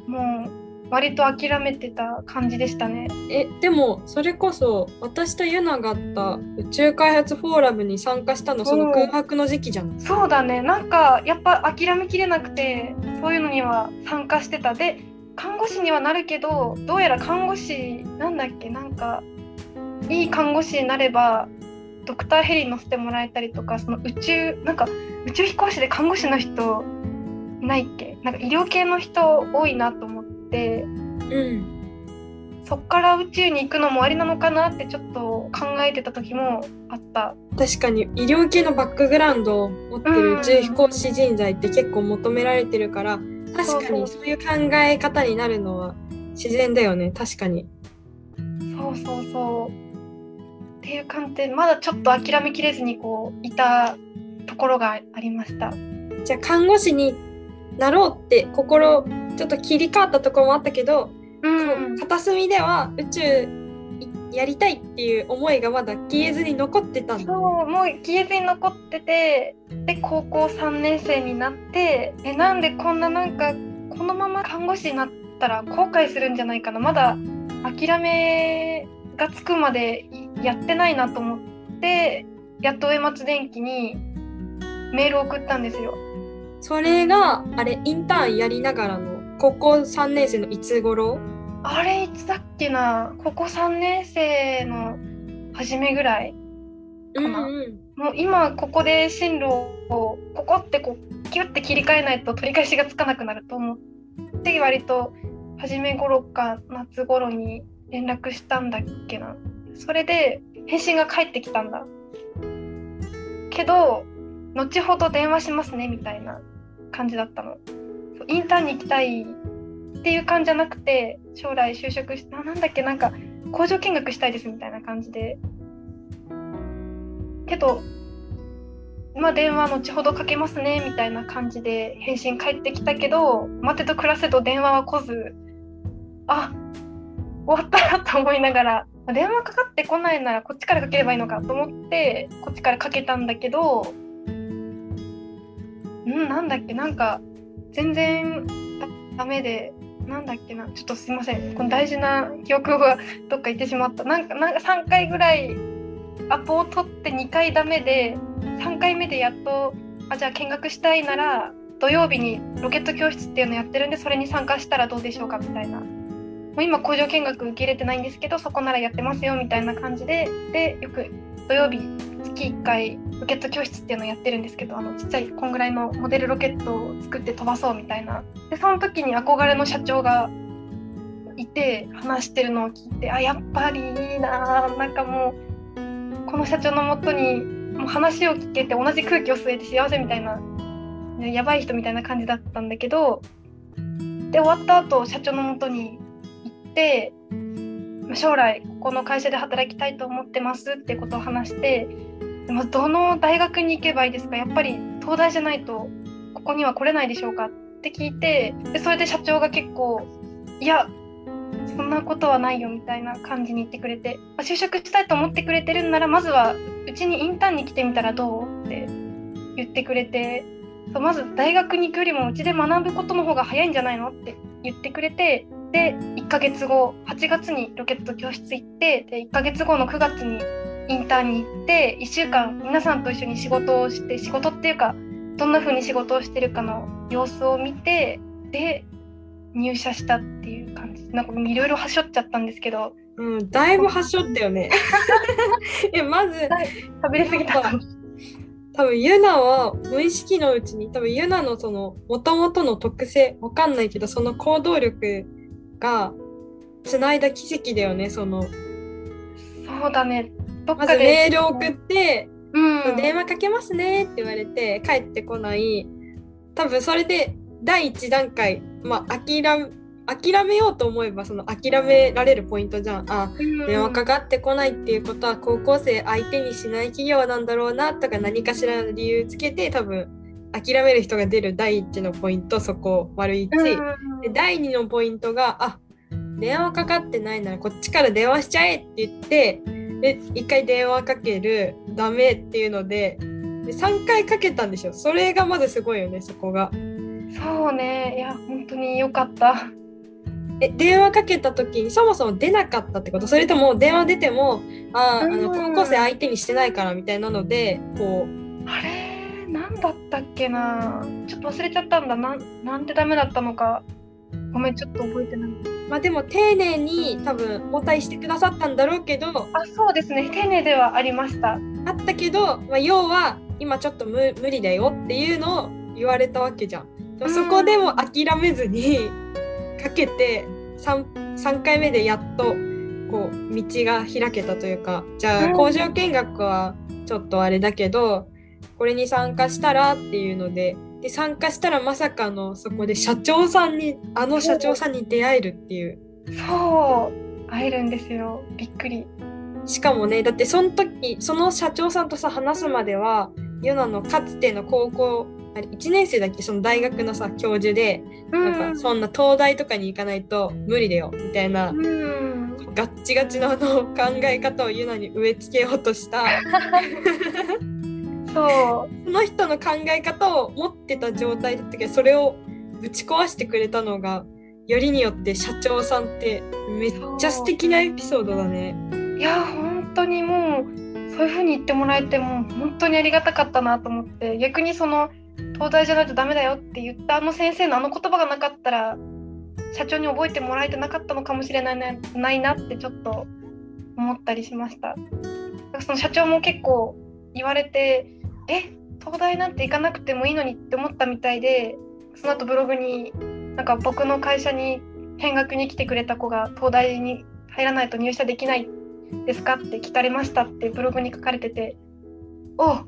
もう割と諦めてた感じでしたね。えでもそれこそ私とユナがあった宇宙開発フォーラムに参加したのその空白の時期じゃん。そうだね。なんかやっぱ諦めきれなくてそういうのには参加してた。で看護師にはなるけどどうやら看護師なんだっけ？なんかいい看護師になればドクターヘリに乗せてもらえたりとかその宇宙なんか宇宙飛行士で看護師の人いないっけ？なんか医療系の人多いなと思ってうんそっから宇宙に行くのもありなのかなってちょっと考えてた時もあった。確かに医療系のバックグラウンドを持ってる宇宙飛行士人材って結構求められてるから確かにそういう考え方になるのは自然だよね確かにそうそうそう。っていう観点まだちょっと諦めきれずにこういたところがありました。じゃあ看護師になろうって心ちょっと切り替わったところもあったけど、うん片隅では宇宙やりたいっていう思いがまだ消えずに残ってたそうね、もう消えずに残っててで高校3年生になってえなんでこんななんかこのまま看護師になったら後悔するんじゃないかな。まだ諦めがつくまでやってないなと思ってやっと上松電機にメールを送ったんですよ。それがあれインターンやりながらの高校3年生のいつ頃？あれいつだっけな高校3年生の初めぐらいかな。うんうん。もう今ここで進路をここってこうキュッて切り替えないと取り返しがつかなくなると思って割と初め頃か夏頃に連絡したんだっけな。それで返信が返ってきたんだ。けど後ほど電話しますねみたいな感じだったの。インターンに行きたいっていう感じじゃなくて将来就職しななんだっけなんか工場見学したいですみたいな感じで。けどまあ電話後ほどかけますねみたいな感じで返信返ってきたけど待てと暮らせと電話は来ずあ終わったなと思いながら電話かかってこないならこっちからかければいいのかと思ってこっちからかけたんだけどうんなんだっけなんか全然ダメでなんだっけなちょっとすいません。この大事な記憶がどっか行ってしまった。なんかなんか3回ぐらいアポを取って2回ダメで3回目でやっとあじゃあ見学したいなら土曜日にロケット教室っていうのやってるんでそれに参加したらどうでしょうかみたいな。もう今工場見学受け入れてないんですけどそこならやってますよみたいな感じででよく土曜日月1回ロケット教室っていうのをやってるんですけどあのちっちゃいこんぐらいのモデルロケットを作って飛ばそうみたいな。でその時に憧れの社長がいて話してるのを聞いてあやっぱりいいななんかもうこの社長のもとにもう話を聞けて同じ空気を吸えて幸せみたいなやばい人みたいな感じだったんだけどで終わった後社長のもとに将来ここの会社で働きたいと思ってますってことを話してでもどの大学に行けばいいですか？やっぱり東大じゃないとここには来れないでしょうかって聞いてでそれで社長が結構いやそんなことはないよみたいな感じに言ってくれて、まあ就職したいと思ってくれてるんならまずはうちにインターンに来てみたらどうって言ってくれてそうまず大学に行くよりもうちで学ぶことの方が早いんじゃないのって言ってくれてで1ヶ月後8月にロケット教室行ってで1ヶ月後の9月にインターンに行って1週間皆さんと一緒に仕事をして仕事っていうかどんな風に仕事をしてるかの様子を見てで入社したっていう感じ。なんかいろいろはしょっちゃったんですけど。うん、だいぶはしょったよね。えまず 食べれすぎた。多分ユナは無意識のうちに多分ユナのその元々の特性わかんないけどその行動力がつないだ奇跡だよねその。そうだね。どっまずかでメールを送ってうん。電話かけますねって言われて帰ってこない。多分それで第一段階まあ諦め諦めようと思えばその諦められるポイントじゃん。あうん。電話かかってこないっていうことは高校生相手にしない企業なんだろうなとか何かしらの理由つけて多分諦める人が出る第一のポイントそこ丸一、うん。で第二のポイントがあ電話かかってないならこっちから電話しちゃえって言ってで1回電話かけるダメっていうのでで3回かけたんでしょそれがまずすごいよねそこが。そうね。いや本当に良かった。え電話かけた時にそもそも出なかったってこと？それとも電話出てもあーあのうん。高校生相手にしてないからみたいなのでこうあれ？何だったっけな。ちょっと忘れちゃったんだ。なんなんでダメだったのか。ごめんちょっと覚えてない。まあでも丁寧に多分応対してくださったんだろうけど。あそうですね。丁寧ではありました。あったけど、まあ、要は今ちょっと無無理だよっていうのを言われたわけじゃん。でもそこでも諦めずにかけて 3, 3回目でやっとこう道が開けたというか。じゃあ工場見学はちょっとあれだけどこれに参加したらっていうのでで参加したらまさかのそこで社長さんにあの社長さんに出会えるっていう。そう会えるんですよ。びっくり。しかもねだってその時その社長さんとさ話すまではユナのかつての高校あれ1年生だっけ？その大学のさ教授で、なんかそんな東大とかに行かないと無理だよみたいな、ガッチガチのあの考え方をユナに植え付けようとした そうその人の考え方を持ってた状態だったけどそれをぶち壊してくれたのがよりによって社長さんってめっちゃ素敵なエピソードだね。いや本当にもうそういう風に言ってもらえても本当にありがたかったなと思って逆にその東大じゃないとダメだよって言ったあの先生のあの言葉がなかったら社長に覚えてもらえてなかったのかもしれないなないなってちょっと思ったりしましたその社長も結構言われてえ東大なんて行かなくてもいいのにって思ったみたいでその後ブログになんか僕の会社に見学に来てくれた子が東大に入らないと入社できないですかって聞かれましたってブログに書かれててお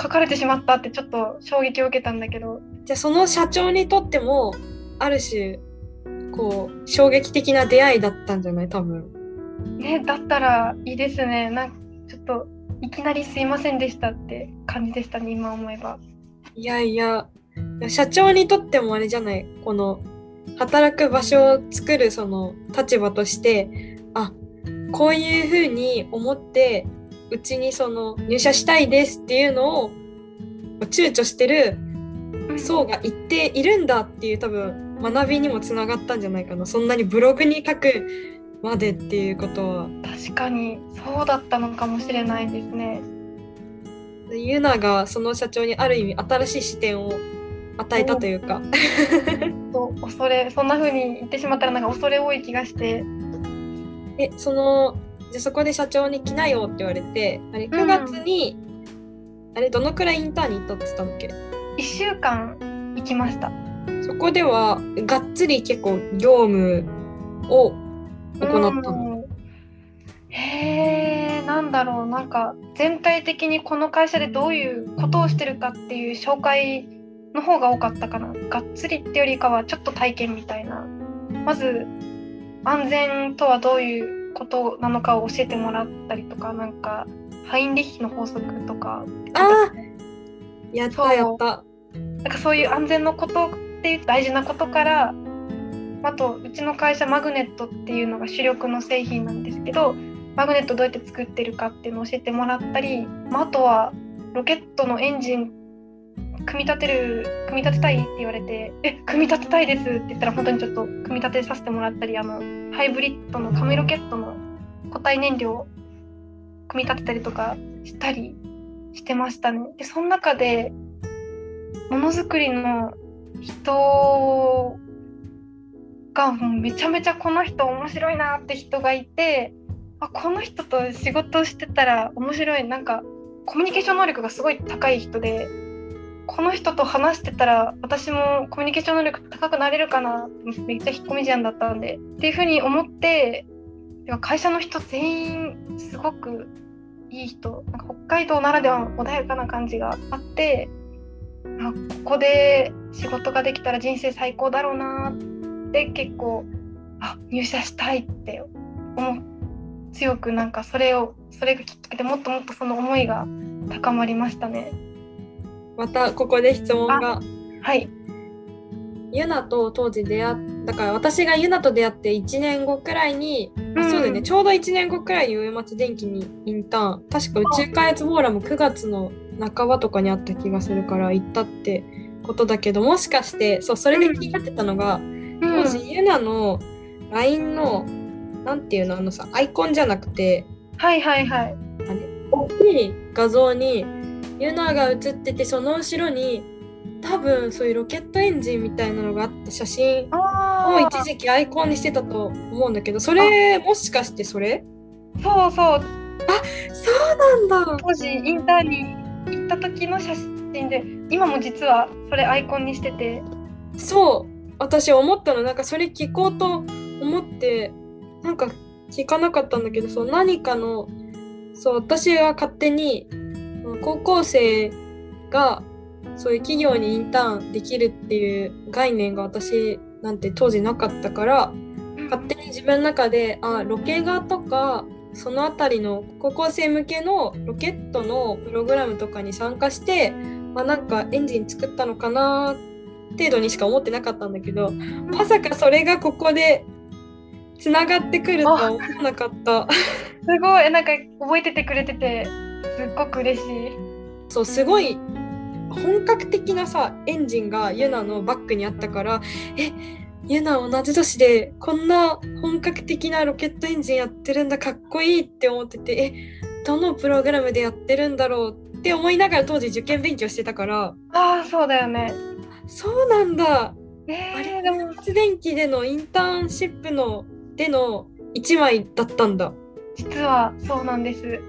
書かれてしまったってちょっと衝撃を受けたんだけど。じゃあその社長にとってもある種こう衝撃的な出会いだったんじゃない？多分。ねだったらいいですね。なんかちょっといきなりすいませんでしたって感じでしたね今思えば。いやいや。社長にとってもあれじゃない。この働く場所を作るその立場としてあこういうふうに思ってうちにその入社したいですっていうのを躊躇してる層が一定いるんだっていう多分学びにもつながったんじゃないかな。そんなにブログに書くまでっていうことは。確かにそうだったのかもしれないですね。ユナがその社長にある意味新しい視点を与えたというか。そう恐れそんな風に言ってしまったらなんか恐れ多い気がして。えそのじゃそこで社長に来なよって言われてあれ9月に、うん、あれどのくらいインターンに行ったって言ったんだっけ？1週間行きました。そこではがっつり結構業務を行ったの、へえなんだろう。なんか全体的にこの会社でどういうことをしてるかっていう紹介の方が多かったかな。がっつりってよりかはちょっと体験みたいな。まず安全とはどういうことなのかを教えてもらったりとかなんかハインリッヒの法則とか。あやったやった。なんかそういう安全のことっていう大事なことからあとうちの会社マグネットっていうのが主力の製品なんですけどマグネットどうやって作ってるかっていうのを教えてもらったり、まあ、あとはロケットのエンジン組み立てる組み立てたいって言われて「え組み立てたいです」って言ったら本当にちょっと組み立てさせてもらったりあのハイブリッドの紙ロケットの固体燃料を組み立てたりとかしたりしてましたね。でその中でものづくりの人がもうめちゃめちゃこの人面白いなって人がいてあこの人と仕事してたら面白いなんかコミュニケーション能力がすごい高い人でこの人と話してたら私もコミュニケーション能力高くなれるかなめっちゃ引っ込み思案だったんでっていうふうに思って会社の人全員すごくいい人なんか北海道ならではの穏やかな感じがあってあここで仕事ができたら人生最高だろうなって結構あ入社したいって思強くなんかそれをそれがきっかけでもっともっとその思いが高まりましたね。またここで質問が。はい。ユナと当時出会ったから私がユナと出会って1年後くらいに、うん、そうだよね。ちょうど1年後くらいに上松電機にインターン。確か宇宙開発フォーラム9月の半ばとかにあった気がするから行ったってことだけどもしかしてそうそれで気になってたのが、うん、当時ユナの LINE のなんていうのあのさアイコンじゃなくてはいはいはい。あれ大きい画像にユナが写っててその後ろに多分そういうロケットエンジンみたいなのがあって写真を一時期アイコンにしてたと思うんだけどそれもしかしてそれ？そうそう。そうなんだ。当時インターンに行った時の写真で今も実はそれアイコンにしてて。そう私思ったのなんかそれ聞こうと思ってなんか聞かなかったんだけどそう何かのそう私が勝手に高校生がそういう企業にインターンできるっていう概念が私なんて当時なかったから勝手に自分の中であロケ画とかその辺りの高校生向けのロケットのプログラムとかに参加して、まあ、なんかエンジン作ったのかな程度にしか思ってなかったんだけどまさかそれがここでつながってくるとは思わなかった。すごい。なんか覚えててくれててすっごく嬉しい。そうすごい本格的なさエンジンがユナのバックにあったからえユナ同じ年でこんな本格的なロケットエンジンやってるんだかっこいいって思っててえどのプログラムでやってるんだろうって思いながら当時受験勉強してたから。ああそうだよねそうなんだ。えあれー、でも発電機でのインターンシップのでの1枚だったんだ。実はそうなんです。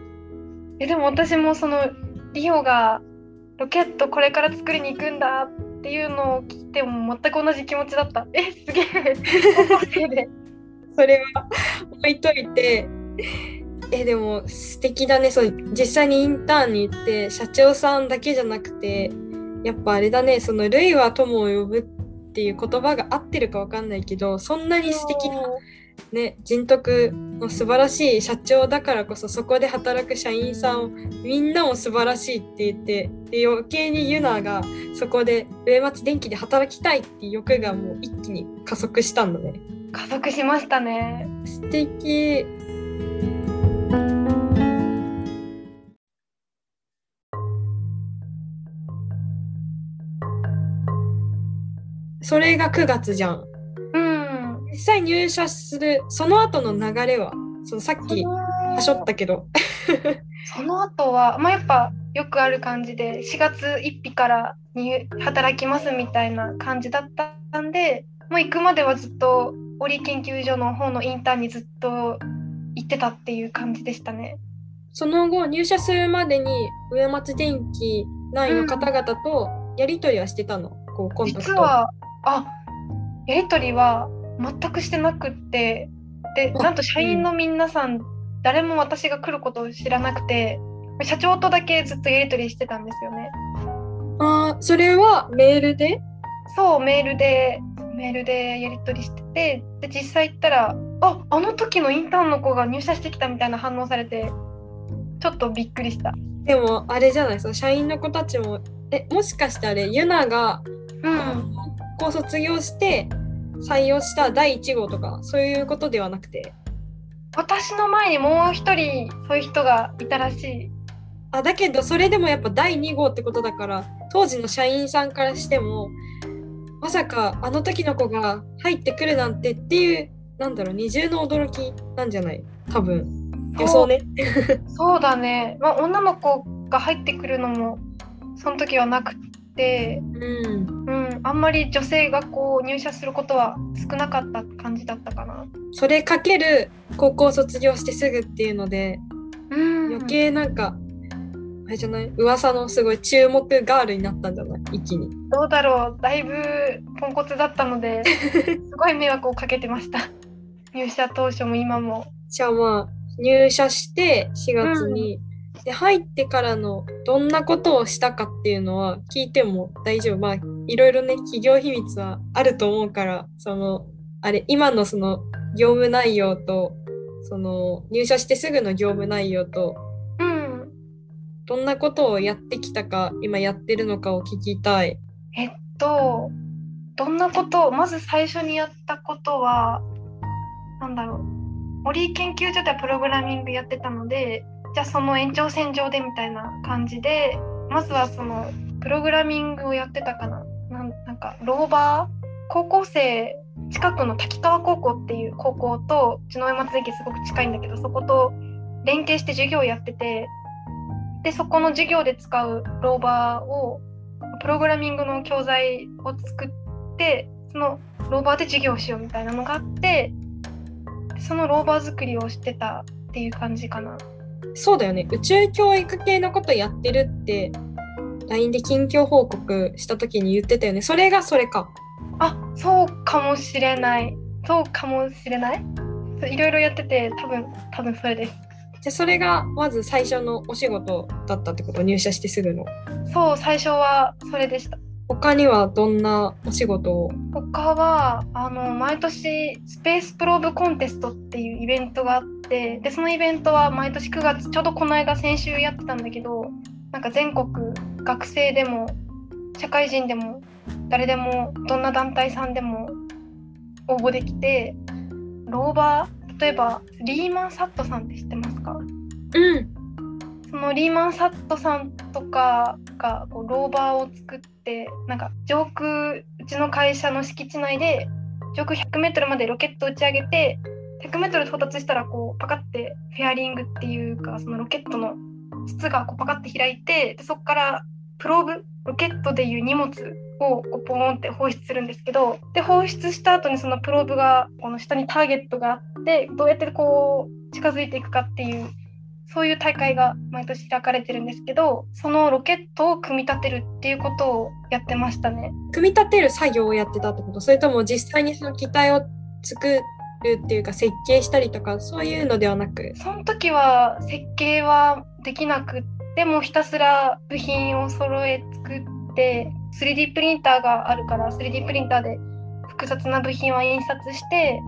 えでも私もそのリオがロケットこれから作りに行くんだっていうのを聞いても全く同じ気持ちだった。えすげえ。それは置いといて。えでも素敵だね。そう実際にインターンに行って社長さんだけじゃなくてやっぱあれだね。その「類は友を呼ぶ」っていう言葉が合ってるかわかんないけどそんなに素敵なね人徳の素晴らしい社長だからこそそこで働く社員さんをみんなも素晴らしいって言ってで余計にユナがそこで上松電機で働きたいっていう欲がもう一気に加速したんだね。加速しましたね。素敵それが9月じゃん。うん。実際入社するその後の流れはそのさっきはしょったけど。その後は、まあ、やっぱよくある感じで4月1日からに働きますみたいな感じだったんでもう行くまではずっと織研究所の方のインターンにずっと行ってたっていう感じでしたね。その後入社するまでに上松電機内の方々とやり取りはしてたの、こうコンタクト実はあやり取りは全くしてなくってであなんと社員の皆さん、誰も私が来ることを知らなくて社長とだけずっとやり取りしてたんですよね。あーそれはメールで？そうメールでメールでやり取りしててで実際行ったらああの時のインターンの子が入社してきたみたいな反応されてちょっとびっくりした。でもあれじゃないその社員の子たちもえもしかしてあれユナがうん、高校卒業して採用した第1号とかそういうことではなくて。私の前にもう一人そういう人がいたらしい。あだけどそれでもやっぱ第2号ってことだから当時の社員さんからしてもまさかあの時の子が入ってくるなんてっていうなんだろう二重の驚きなんじゃない？多分。予想ね。そうだね、まあ、女の子が入ってくるのもその時はなくて、うん。うん、あんまり女性がこう入社することは少なかった感じだったかな。それかける高校卒業してすぐっていうのでうん、余計なんか、あれじゃない噂のすごい注目ガールになったんじゃない？一気に。どうだろうだいぶポンコツだったので すごい迷惑をかけてました。入社当初も今も。じゃあまあ入社して4月に、で入ってからのどんなことをしたかっていうのは聞いても大丈夫。まあいろいろね企業秘密はあると思うからそのあれ今のその業務内容とその入社してすぐの業務内容とうん。どんなことをやってきたか今やってるのかを聞きたい。えっとどんなことまず最初にやったことはなんだろう。森研究所ではプログラミングやってたのでじゃあその延長線上でみたいな感じでまずはそのプログラミングをやってたかななんかローバー高校生近くの滝川高校っていう高校とうちの上松駅すごく近いんだけどそこと連携して授業をやっててでそこの授業で使うローバーをプログラミングの教材を作ってそのローバーで授業しようみたいなのがあってそのローバー作りをしてたっていう感じかな。そうだよね。宇宙教育系のことやってるって LINE で近況報告した時に言ってたよね。それがそれか。あそうかもしれない。そうかもしれない？いろいろやってて多分多分それです。じゃそれがまず最初のお仕事だったってこと？入社してすぐの。そう最初はそれでした他にはどんなお仕事を？他はあの毎年スペースプローブコンテストっていうイベントがあってでそのイベントは毎年9月ちょうどこの間先週やってたんだけどなんか全国学生でも社会人でも誰でもどんな団体さんでも応募できてローバー例えばリーマンサットさんって知ってますか？うん。そのリーマンサットさんとかがこうローバーを作ってなんか上空うちの会社の敷地内で上空 100m までロケット打ち上げて 100m 到達したらこうパカってフェアリングっていうかそのロケットの筒がこうパカって開いてでそこからプローブロケットでいう荷物をこうポーンって放出するんですけどで放出した後にそのプローブがこの下にターゲットがあってどうやってこう近づいていくかっていうそういう大会が毎年開かれてるんですけどそのロケットを組み立てるっていうことをやってましたね。組み立てる作業をやってたってこと？それとも実際にその機体を作るっていうか設計したりとかそういうのではなく？その時は設計はできなくてもひたすら部品を揃え作って 3D プリンターがあるから 3D プリンターで複雑な部品は印刷して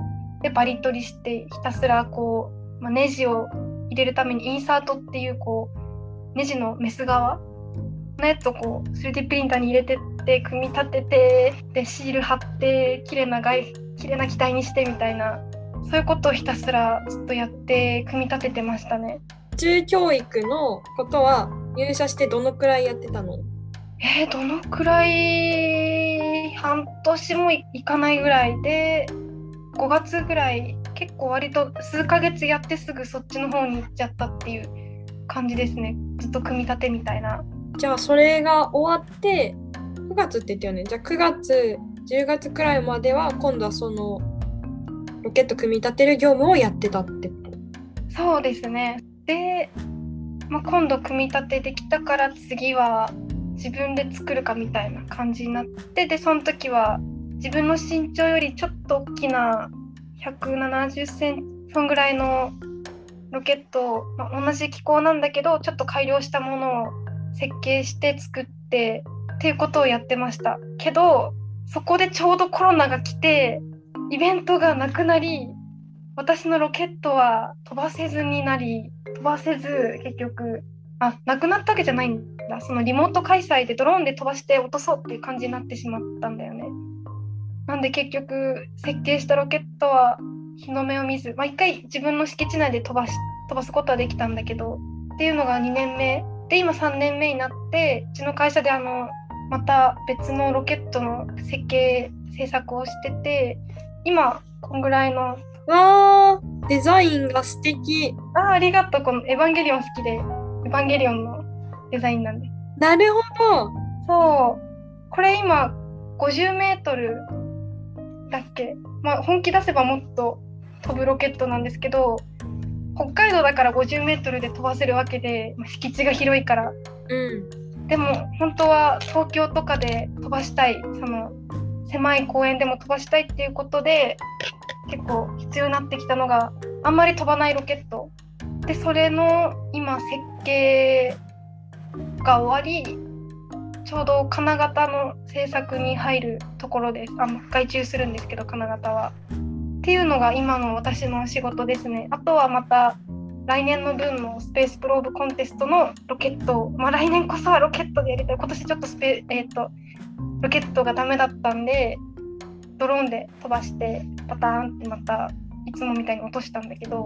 でバリ取りしてひたすらこう、まあ、ネジを入れるためにインサートっていうこうネジのメス側のやつをこう 3D プリンターに入れてって組み立ててでシール貼って綺麗な外綺麗な機体にしてみたいなそういうことをひたすらずっとやって組み立ててましたね。宇宙教育のことは入社してどのくらいやってたの？えー、どのくらい半年もいかないぐらいで5月ぐらい結構割と数ヶ月やってすぐそっちの方に行っちゃったっていう感じですね。ずっと組み立てみたいな。じゃあそれが終わって9月って言ったよね。じゃあ9月10月くらいまでは今度はそのロケット組み立てる業務をやってたってこと？そうですね。で、まあ、今度組み立てできたから次は自分で作るかみたいな感じになってでその時は自分の身長よりちょっと大きな170センチそんぐらいのロケット、まあ、同じ機構なんだけどちょっと改良したものを設計して作ってっていうことをやってました。けどそこでちょうどコロナが来てイベントがなくなり私のロケットは飛ばせずになり飛ばせず結局あなくなったわけじゃないんだ。そのリモート開催でドローンで飛ばして落とそうっていう感じになってしまったんだよね。なんで結局設計したロケットは日の目を見ず、まあ、1回自分の敷地内で飛ばし飛ばすことはできたんだけどっていうのが2年目。で今3年目になってうちの会社であのまた別のロケットの設計制作をしてて今こんぐらいのわーデザインが素敵。あありがとう。このエヴァンゲリオン好きでエヴァンゲリオンのデザインなんで。なるほど。そう。これ今50メートルだっけ？まあ本気出せばもっと飛ぶロケットなんですけど北海道だから50メートルで飛ばせるわけで、まあ、敷地が広いから。うん。でも本当は東京とかで飛ばしたい。その狭い公園でも飛ばしたいっていうことで結構必要になってきたのがあんまり飛ばないロケット。でそれの今設計が終わりちょうど金型の制作に入るところですあの外注するんですけど金型は。っていうのが今の私の仕事ですね。あとはまた来年の分のスペースプローブコンテストのロケットまあ来年こそはロケットでやりたい。今年ちょっとスペえっ、とロケットがダメだったんでドローンで飛ばしてパターンってまたいつもみたいに落としたんだけど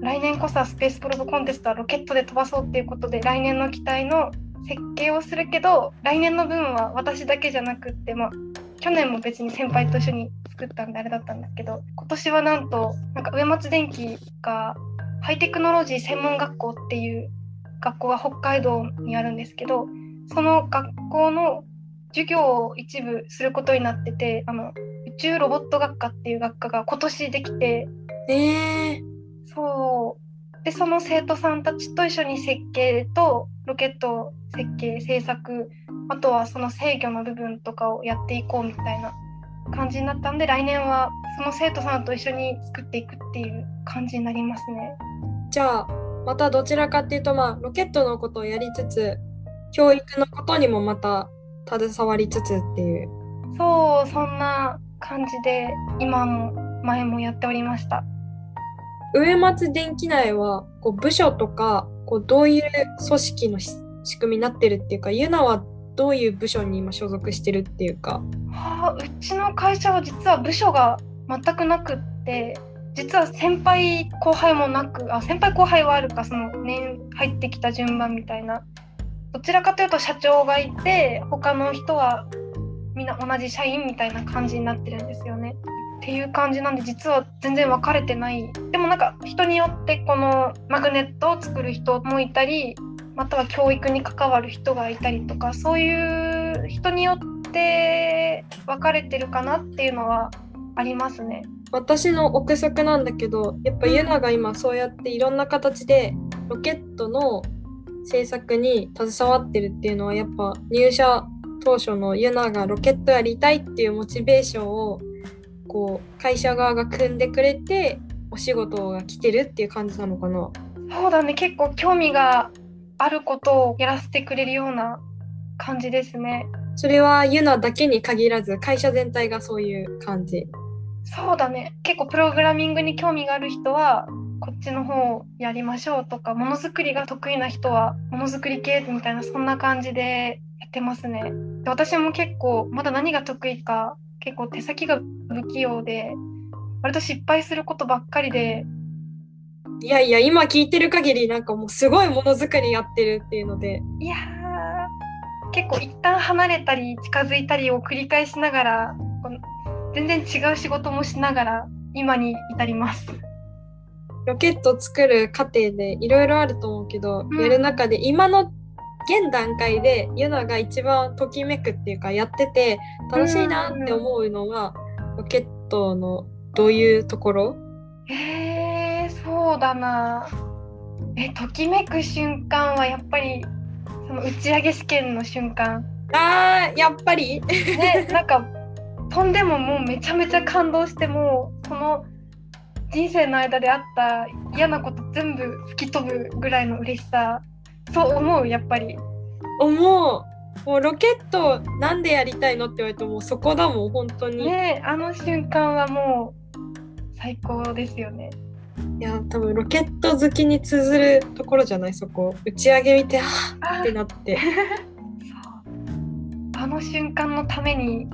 来年こそはスペースプローブコンテストはロケットで飛ばそうっていうことで来年の機体の設計をするけど来年の分は私だけじゃなくってまあ去年も別に先輩と一緒に作ったんであれだったんですけど今年はなんとなんか上松電機がハイテクノロジー専門学校っていう学校が北海道にあるんですけどその学校の授業を一部することになっててあの宇宙ロボット学科っていう学科が今年できてえ。ー、でその生徒さんたちと一緒に設計とロケット設計制作あとはその制御の部分とかをやっていこうみたいな感じになったんで来年はその生徒さんと一緒に作っていくっていう感じになりますね。じゃあまたどちらかっていうとまあロケットのことをやりつつ教育のことにもまた携わりつつっていうそうそんな感じで今も前もやっておりました上松電機内はこう部署とかこうどういう組織の仕組みになってるっていうかユナはどういう部署に今所属してるっていうか、はあ、うちの会社は実は部署が全くなくって実は先輩後輩もなくあ先輩後輩はあるかその年入ってきた順番みたいなどちらかというと社長がいて他の人はみんな同じ社員みたいな感じになってるんですよね。っていう感じなんで実は全然分かれてないでもなんか人によってこのマグネットを作る人もいたりまたは教育に関わる人がいたりとかそういう人によって分かれてるかなっていうのはありますね。私の憶測なんだけどやっぱユナが今そうやっていろんな形でロケットの制作に携わってるっていうのはやっぱ入社当初のユナがロケットやりたいっていうモチベーションをこう会社側が組んでくれてお仕事が来てるっていう感じなのかな。そうだね。結構興味があることをやらせてくれるような感じですね。それはユナだけに限らず会社全体がそういう感じ。そうだね。結構プログラミングに興味がある人はこっちの方やりましょうとかものづくりが得意な人はものづくり系みたいなそんな感じでやってますね。で私も結構まだ何が得意か結構手先が不器用で割と失敗することばっかりで。いやいや今聞いてる限りなんかもうすごいものづくりやってるっていうので。いや結構一旦離れたり近づいたりを繰り返しながら全然違う仕事もしながら今に至ります。ロケット作る過程でいろいろあると思うけど、うん、やる中で今の現段階でユナが一番ときめくっていうかやってて楽しいなって思うのは、ロケットのどういうところ？えー、そうだな。えときめく瞬間はやっぱりその打ち上げ試験の瞬間。あーやっぱり？ねなんか飛んでももうめちゃめちゃ感動してもその人生の間であった嫌なこと全部吹き飛ぶぐらいの嬉しさそう思うやっぱり。思う。もうロケットなんでやりたいのって言われてもそこだもん本当に。ねあの瞬間はもう最高ですよね。いや多分ロケット好きに通ずるところじゃないそこ。打ち上げ見てああ。ってなって。そう。あの瞬間のために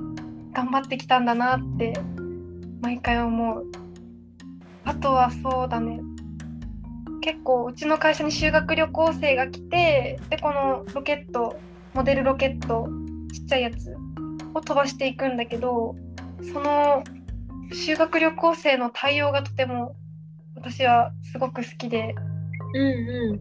頑張ってきたんだなって毎回思う。あとはそうだね結構うちの会社に修学旅行生が来てでこのロケットモデルロケットちっちゃいやつを飛ばしていくんだけどその修学旅行生の対応がとても私はすごく好きで、うんうん、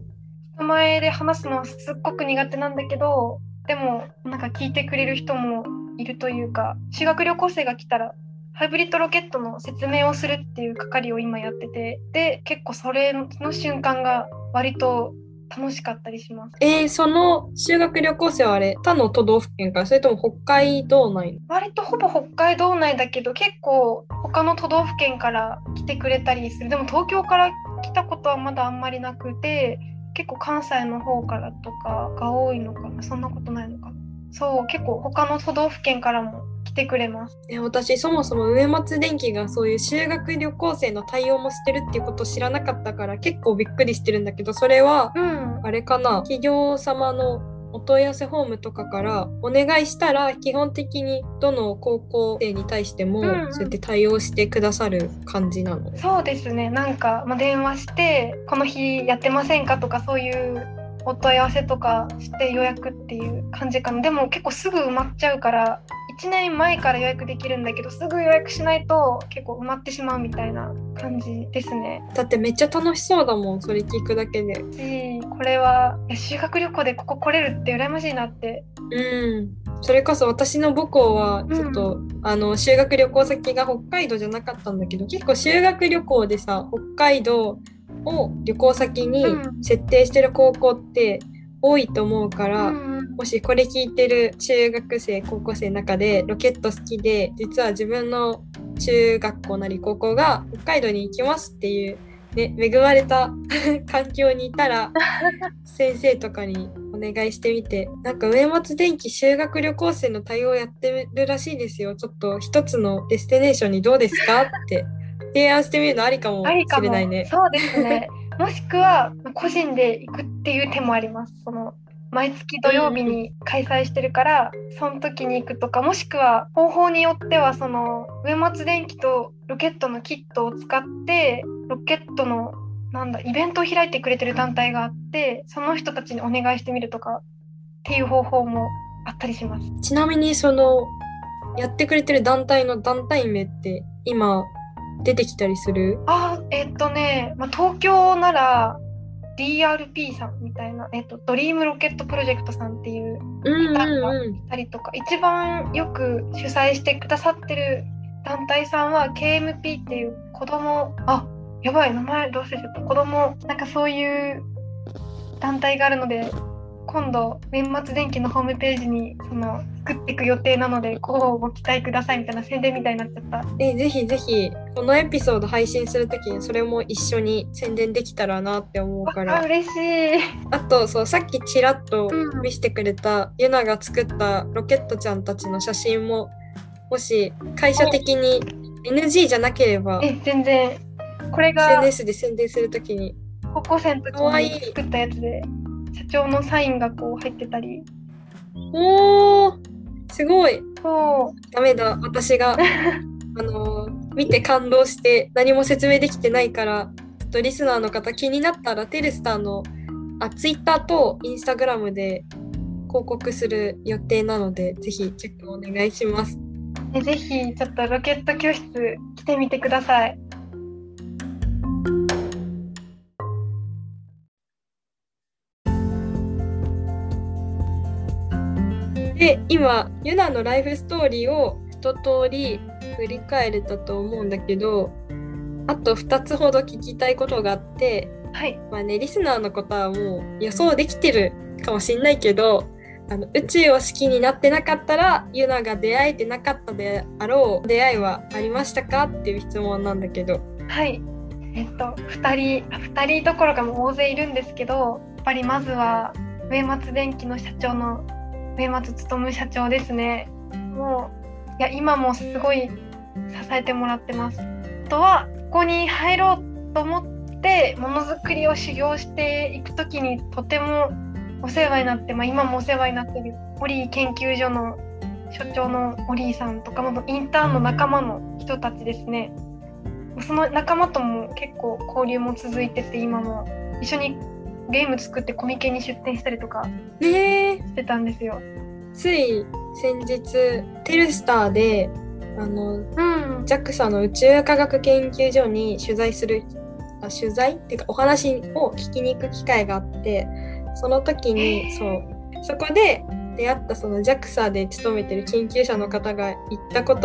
人前で話すのはすっごく苦手なんだけどでもなんか聞いてくれる人もいるというか修学旅行生が来たらハイブリッドロケットの説明をするっていう係を今やっててで結構それの瞬間が割と楽しかったりします。えー、その修学旅行生はあれ他の都道府県かそれとも北海道内割とほぼ北海道内だけど結構他の都道府県から来てくれたりする。でも東京から来たことはまだあんまりなくて結構関西の方からとかが多いのかな。そんなことないのかな。そう結構他の都道府県からも来てくれます。え私そもそも上松電機がそういう修学旅行生の対応もしてるっていうことを知らなかったから結構びっくりしてるんだけどそれは、うん、あれかな企業様のお問い合わせフォームとかからお願いしたら基本的にどの高校生に対してもそうやって対応してくださる感じなの、うんうん、そうですね。なんか、まあ、電話してこの日やってませんかとかそういうお問い合わせとかして予約っていう感じかな。でも結構すぐ埋まっちゃうから1年前から予約できるんだけどすぐ予約しないと結構埋まってしまうみたいな感じですね。だってめっちゃ楽しそうだもんそれ聞くだけで。しこれは修学旅行でここ来れるって羨ましいなって。うん。それこそ私の母校はちょっと、うん、あの修学旅行先が北海道じゃなかったんだけど結構修学旅行でさ北海道を旅行先にうん。設定してる高校って多いと思うから、うんもしこれ聞いてる中学生高校生の中でロケット好きで実は自分の中学校なり高校が北海道に行きますっていう、ね、恵まれた 環境にいたら 先生とかにお願いしてみてなんか上松電機修学旅行生の対応やってるらしいですよ。ちょっと一つのデスティネーションにどうですかって提案してみるのありかも。しれないね。そうですね。もしくは個人で行くっていう手もあります。その毎月土曜日に開催してるから、その時に行くとかもしくは方法によってはその上松電機とロケットのキットを使ってロケットのなんだイベントを開いてくれてる団体があってその人たちにお願いしてみるとかっていう方法もあったりします。ちなみにそのやってくれてる団体の団体名って今出てきたりする？あーえっとね、まあ、東京なら DRP さんみたいな、えっと、ドリームロケットプロジェクトさんっていううんうんうん。たりとか一番よく主催してくださってる団体さんは KMP っていう子供あやばい名前どうせちゃった。子供なんかそういう団体があるので今度年末電機のホームページにその作っていく予定なのでこうご期待くださいみたいな宣伝みたいになっちゃった。えぜひぜひこのエピソード配信するときにそれも一緒に宣伝できたらなって思うかあら嬉しい。あとそうさっきちらっとうん。見せてくれたユナが作ったロケットちゃんたちの写真ももし会社的に NG じゃなければえ全然。これが SNS で宣伝するときに。高校生の時に作ったやつで社長のサインがこう入ってたり。おーすごい。そう。ダメだ私が あのー見て感動して何も説明できてないからちょっとリスナーの方気になったらテルスターのあツイッターとインスタグラムで広告する予定なのでぜひチェックお願いします。えぜひちょっとロケット教室来てみてください。で今ユナのライフストーリーを一通り振り返れたと思うんだけどあと2つほど聞きたいことがあってはい。まあね、リスナーの方はもう予想できてるかもしんないけどあの宇宙を好きになってなかったらユナが出会えてなかったであろう出会いはありましたかっていう質問なんだけどはい。えっと2人あ2人どころかもう大勢いるんですけどやっぱりまずは上松電機の社長の上松勉社長ですね。もういや今もすごい支えてもらってます。あとはここに入ろうと思ってものづくりを修行していく時にとてもお世話になって、まあ、今もお世話になってるオリー研究所の所長のオリーさんとかもインターンの仲間の人たちですね。その仲間とも結構交流も続いてて今も一緒にゲーム作ってコミケに出展したりとかしてたんですよ。つい先日テルスターであのうん。JAXA の宇宙科学研究所に取材するあ取材っていうかお話を聞きに行く機会があってその時にそうそこで出会ったその JAXA で勤めてる研究者の方が言った言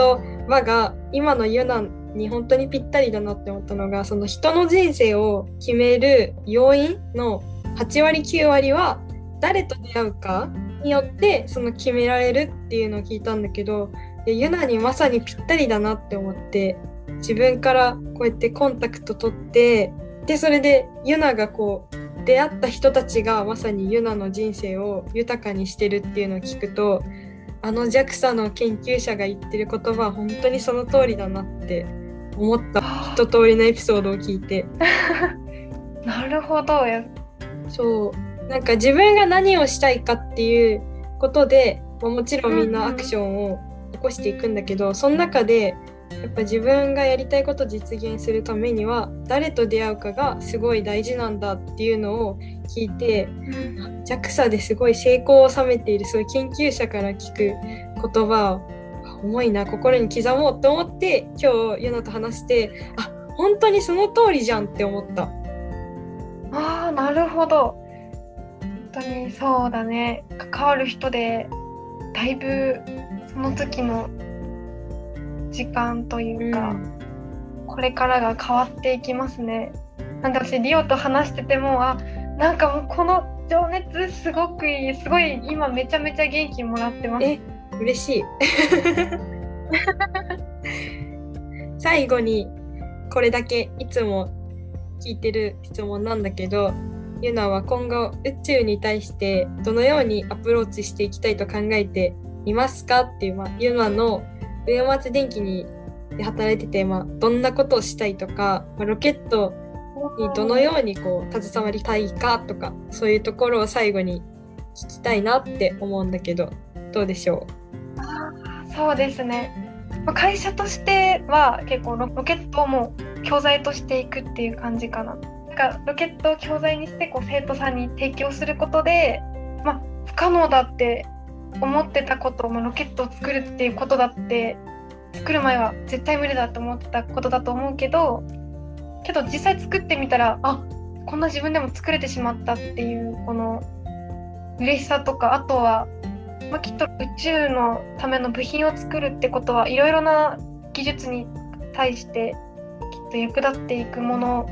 葉が今のユナに本当にぴったりだなって思ったのがその人の人生を決める要因の8割9割は誰と出会うかによってその決められるっていうのを聞いたんだけどユナにまさにぴったりだなって思って自分からこうやってコンタクト取ってでそれでユナがこう出会った人たちがまさにユナの人生を豊かにしてるっていうのを聞くとあの JAXA の研究者が言ってる言葉は本当にその通りだなって思った一通りのエピソードを聞いて なるほど。やそう。なんか自分が何をしたいかっていうことでまあもちろんみんなアクションを起こしていくんだけど、その中でやっぱ自分がやりたいことを実現するためには誰と出会うかがすごい大事なんだっていうのを聞いて JAXA ですごい成功を収めているそういう研究者から聞く言葉を重いな心に刻もうと思って今日ユナと話してあ本当にその通りじゃんって思った。ああ、なるほど。本当にそうだね。関わる人で、だいぶその時の時間というか、これからが変わっていきますね。なんで私リオと話しててもあなんかもうこの情熱すごくいいすごい今めちゃめちゃ元気もらってますえ嬉しい 最後にこれだけいつも聞いてる質問なんだけどユナは今後宇宙に対してどのようにアプローチしていきたいと考えていますか？っていう、まあ、ユナの上松電機に働いてて、まあ、どんなことをしたいとか、まあ、ロケットにどのようにこう携わりたいかとかそういうところを最後に聞きたいなって思うんだけどどうでしょう？そうですね。ま会社としては結構ロケットをもう教材としていくっていう感じかな。なんかロケットを教材にしてこう生徒さんに提供することで、まあ、不可能だって思ってたこともロケットを作るっていうことだって作る前は絶対無理だと思ってたことだと思うけどけど実際作ってみたらあこんな自分でも作れてしまったっていうこの嬉しさとかあとは、まあ、きっと宇宙のための部品を作るってことはいろいろな技術に対してきっと役立っていくもの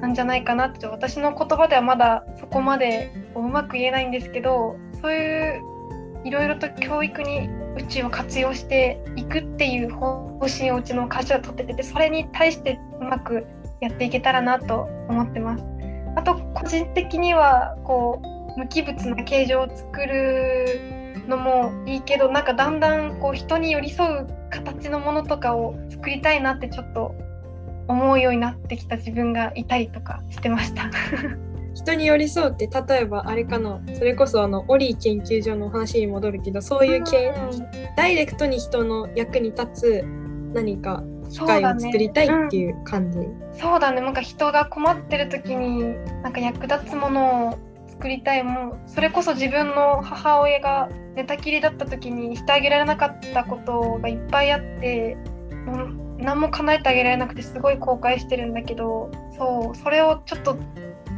なんじゃないかなって私の言葉ではまだそこまでうまく言えないんですけどそういういろいろと教育に宇宙を活用していくっていう方針をうちの会社は取っててそれに対してうまくやっていけたらなと思ってます。あと個人的にはこう無機物な形状を作るのもいいけどなんかだんだんこう人に寄り添う形のものとかを作りたいなってちょっと思うようになってきた自分がいたりとかしてました。人に寄り添うって例えばあれかなそれこそあのオリー研究所の話に戻るけどそういう系、ダイレクトに人の役に立つ何か機械を作りたいっていう感じ。そうだね,、うん、なんか人が困ってる時になんか役立つものを作りたいもうそれこそ自分の母親が寝たきりだった時にしてあげられなかったことがいっぱいあってもう何も叶えてあげられなくてすごい後悔してるんだけどそうそれをちょっと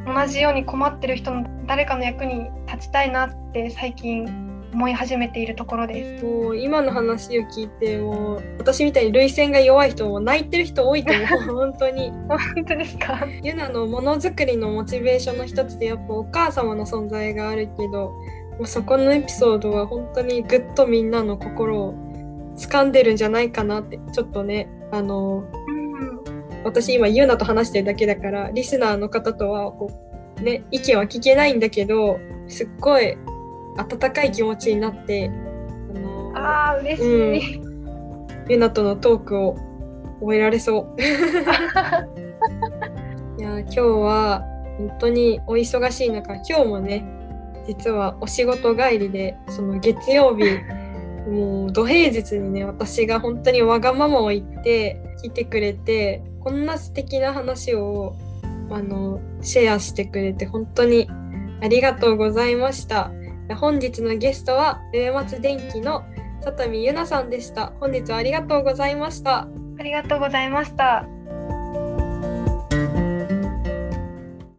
同じように困ってる人の誰かの役に立ちたいなって最近思い始めているところです。もう今の話を聞いてもう私みたいに涙腺が弱い人も泣いてる人多いと思う 本当に。本当ですか？ユナのものづくりのモチベーションの一つでやっぱお母様の存在があるけど、もうそこのエピソードは本当にぐっとみんなの心を掴んでるんじゃないかなってちょっとねあの、うん、私今ユナと話してるだけだからリスナーの方とはこう、ね、意見は聞けないんだけどすっごい温かい気持ちになってあのあ嬉しい、うん、ユナとのトークを終えられそう。いや今日は本当にお忙しい中今日もね実はお仕事帰りでその月曜日 もう土平日にね私が本当にわがままを言って来てくれてこんな素敵な話をあのシェアしてくれて本当にありがとうございました本日のゲストは上松電機の里見ゆなさんでした。本日はありがとうございました。ありがとうございました。